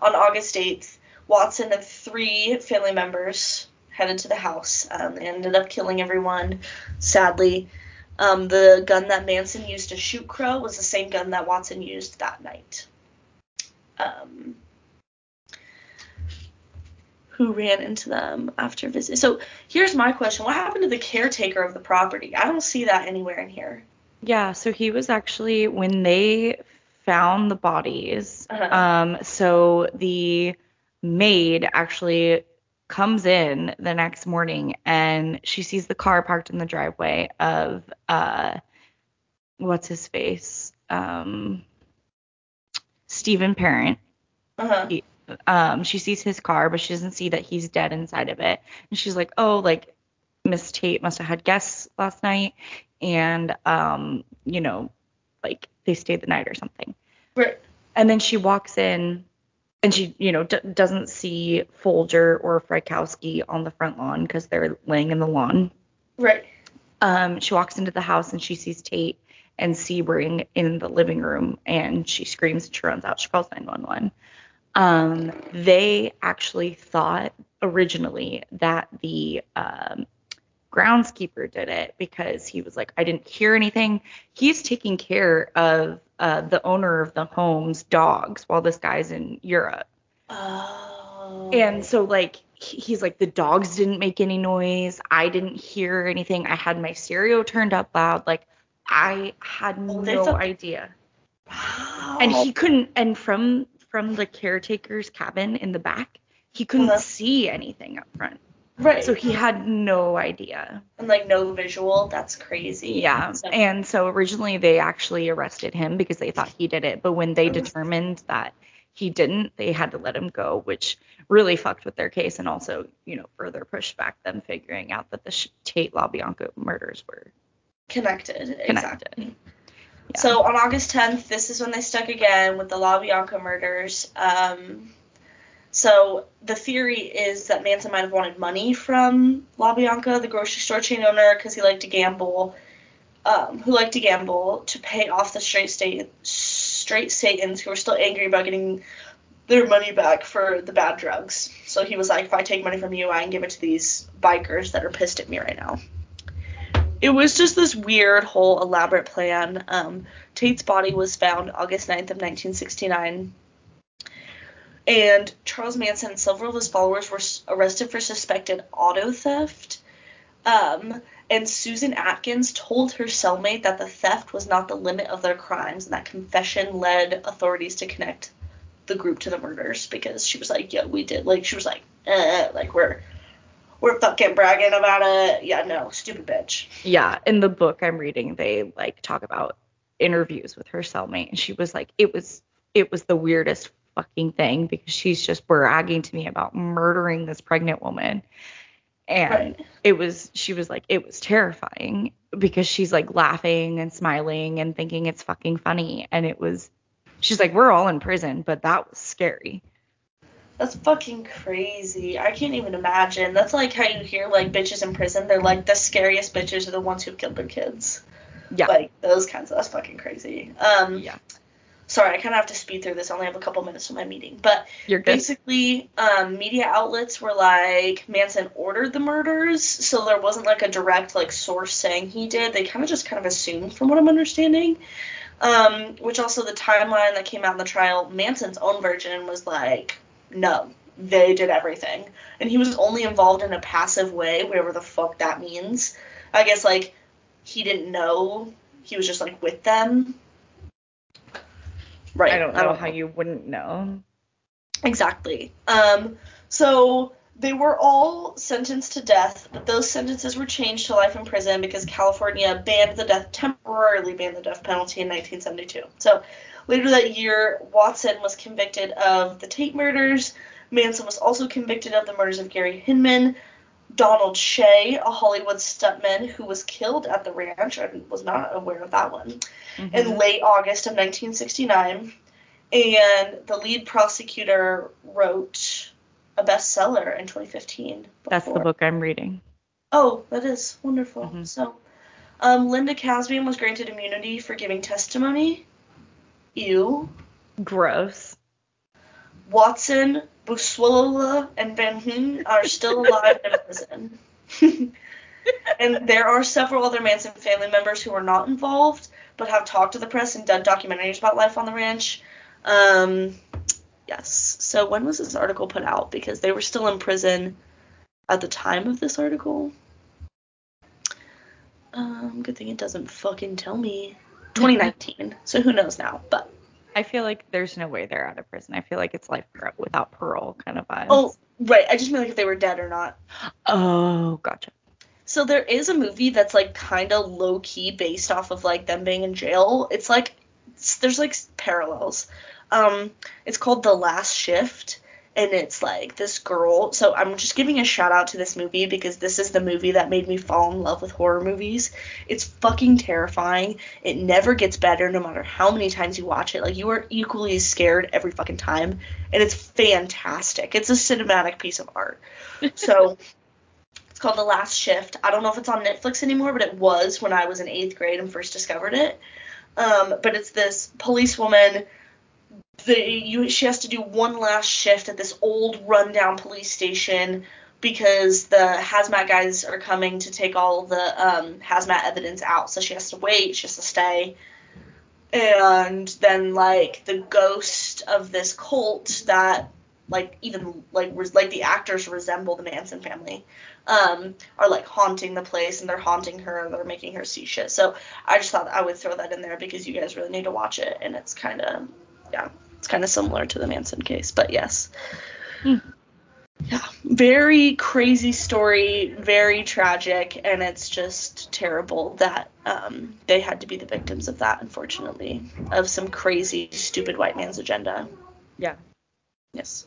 On August 8th, Watson and three family members headed to the house. Um, they ended up killing everyone, sadly. Um, the gun that Manson used to shoot Crowe was the same gun that Watson used that night. Um, who ran into them after visit? So here's my question: What happened to the caretaker of the property? I don't see that anywhere in here. Yeah, so he was actually when they found the bodies. Uh-huh. Um, so the maid actually comes in the next morning and she sees the car parked in the driveway of uh, what's his face, um, Stephen Parent. Uh-huh. He- Um, she sees his car, but she doesn't see that he's dead inside of it. And she's like, oh, like Miss Tate must have had guests last night, and um, you know, like they stayed the night or something. Right. And then she walks in, and she, you know, d- doesn't see Folger or Frykowski on the front lawn because they're laying in the lawn. Right. Um, she walks into the house and she sees Tate and Sebring in the living room, and she screams and she runs out. She calls 911. Um, they actually thought originally that the um, groundskeeper did it because he was like, I didn't hear anything. He's taking care of uh, the owner of the home's dogs while this guy's in Europe. Oh. And so like he's like the dogs didn't make any noise. I didn't hear anything. I had my stereo turned up loud. Like I had Oh, they no thought- idea. Wow. And he couldn't and from from the caretaker's cabin in the back, he couldn't Uh-huh. see anything up front. Right. So he had no idea. and like no visual. That's crazy. Yeah. So- And so originally they actually arrested him because they thought he did it. But when they determined that he didn't, they had to let him go, which really fucked with their case and also, you know, further pushed back them figuring out that the Tate LaBianca murders were connected. connected. Exactly. Yeah. So on August 10th, this is when they stuck again with the LaBianca murders. Um, so the theory is that Manson might have wanted money from LaBianca, the grocery store chain owner, because he liked to gamble. Um, who liked to gamble to pay off the straight state straight Satans who were still angry about getting their money back for the bad drugs. So he was like, if I take money from you, I can give it to these bikers that are pissed at me right now it was just this weird whole elaborate plan. Um, Tate's body was found August 9th of 1969. And Charles Manson and several of his followers were arrested for suspected auto theft. Um, and Susan Atkins told her cellmate that the theft was not the limit of their crimes, and that confession led authorities to connect the group to the murders because she was like, "Yeah, we did." Like she was like, "Uh, like we're we're fucking bragging about it." Yeah, no, stupid bitch. Yeah, in the book I'm reading, they like talk about interviews with her cellmate, and she was like, it was it was the weirdest fucking thing because she's just bragging to me about murdering this pregnant woman, and Right. it was she was like it was terrifying because she's like laughing and smiling and thinking it's fucking funny, and it was she's like we're all in prison, but that was scary. That's fucking crazy. I can't even imagine. That's like how you hear like bitches in prison. They're like the scariest bitches are the ones who've killed their kids. Yeah, Like those kinds of that's fucking crazy. Um yeah, sorry, I kinda have to speed through this. I only have a couple minutes for my meeting. But basically, um, media outlets were like Manson ordered the murders, so there wasn't like a direct like source saying he did. They kind of just kind of assumed, from what I'm understanding. Um, which also the timeline that came out in the trial, Manson's own version was like, no, they did everything, and he was only involved in a passive way, whatever the fuck that means. I guess like he didn't know, he was just like with them. Right. I don't know how you wouldn't know. Exactly. Um, so they were all sentenced to death, but those sentences were changed to life in prison because California banned the death temporarily banned the death penalty in 1972. So later that year, Watson was convicted of the Tate murders. Manson was also convicted of the murders of Gary Hinman, Donald Shea, a Hollywood stuntman who was killed at the ranch. I was not aware of that one Mhm. in late August of 1969, and the lead prosecutor wrote a bestseller in 2015. That's the book I'm reading. Oh, that is wonderful. Mhm. So, um, Linda Kasabian was granted immunity for giving testimony. Ew. Gross. Watson, Beausoleil, and Van Houten are still alive in prison. [LAUGHS] and there are several other Manson family members who are not involved, but have talked to the press and done documentaries about life on the ranch. Um, yes. So when was this article put out? Because they were still in prison at the time of this article. Um, good thing it doesn't fucking tell me. [LAUGHS] 2019. so who knows now? But I feel like there's no way they're out of prison. I feel like it's life without parole kind of vibes. oh, right. I just mean like if they were dead or not. Oh, gotcha. So there is a movie that's like kind of low key based off of like them being in jail. It's like it's, there's like parallels. Um, it's called The Last Shift, and it's like this girl. So I'm just giving a shout out to this movie because this is the movie that made me fall in love with horror movies. It's fucking terrifying. It never gets better no matter how many times you watch it. Like you are equally as scared every fucking time, and it's fantastic. It's a cinematic piece of art. [LAUGHS] So. It's called The Last Shift. I don't know if it's on Netflix anymore, but it was when I was in eighth grade and first discovered it. Um, but it's this policewoman. The you she has to do one last shift at this old rundown police station because the hazmat guys are coming to take all the um, hazmat evidence out. So she has to wait. She has to stay. And then like the ghost of this cult that like even like res- like the actors resemble the Manson family um, are like haunting the place and they're haunting her and they're making her see shit so i just thought i would throw that in there because you guys really need to watch it and it's kind of yeah it's kind of similar to the manson case but yes Hmm. Yeah, very crazy story, very tragic, and it's just terrible that um, they had to be the victims of that, unfortunately, of some crazy, stupid white man's agenda. Yeah. Yes.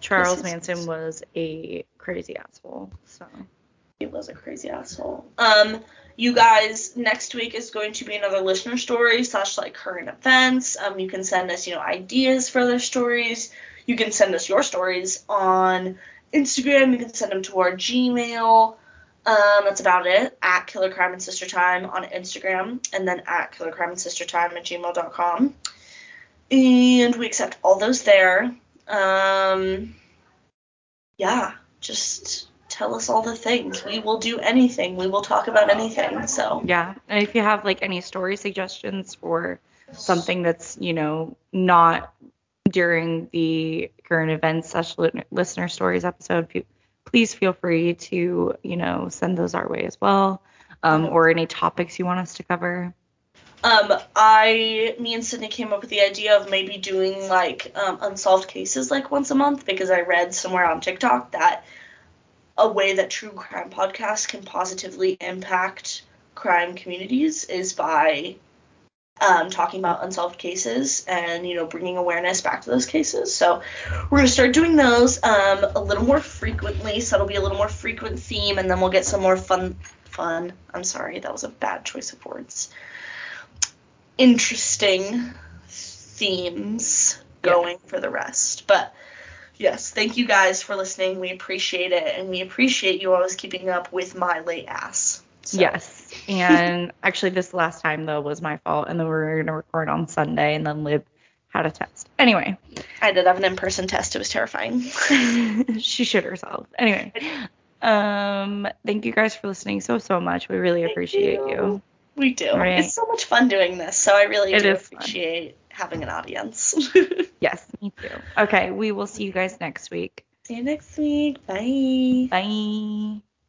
Charles Manson was a crazy asshole. So He was a crazy asshole. Um, you guys, next week is going to be another listener story slash like current events. Um, you can send us, you know, ideas for their stories. You can send us your stories on Instagram. You can send them to our Gmail. Um, that's about it. At Killer Crime and Sister Time on Instagram, and then at Killer Crime and Sister Time at gmail.com. And we accept all those there. Um, yeah, just tell us all the things. We will do anything. We will talk about anything. So yeah. And if you have like any story suggestions for something that's, you know, not during the current events slash listener stories episode, please feel free to, you know, send those our way as well. Um, or any topics you want us to cover. Um, I, me and Sydney came up with the idea of maybe doing like um, unsolved cases like once a month because I read somewhere on TikTok that a way that true crime podcasts can positively impact crime communities is by um, talking about unsolved cases and you know bringing awareness back to those cases. So we're gonna start doing those um, a little more frequently. So it'll be a little more frequent theme, and then we'll get some more fun. Fun. I'm sorry, that was a bad choice of words interesting themes going for the rest. But yes, thank you guys for listening. We appreciate it, and we appreciate you always keeping up with my late ass. So, Yes. And [LAUGHS] actually, this last time, though, was my fault. And then we were going to record on Sunday, and then Liv had a test. Anyway, I did have an in-person test. It was terrifying. [LAUGHS] she shit herself. Anyway, um, thank you guys for listening so, so much. We really Thank appreciate you. you. We do. Right. It's so much fun doing this. So I really It do appreciate. fun. Having an audience. [LAUGHS] Yes, me too. Okay, we will see you guys next week. See you next week. Bye. Bye.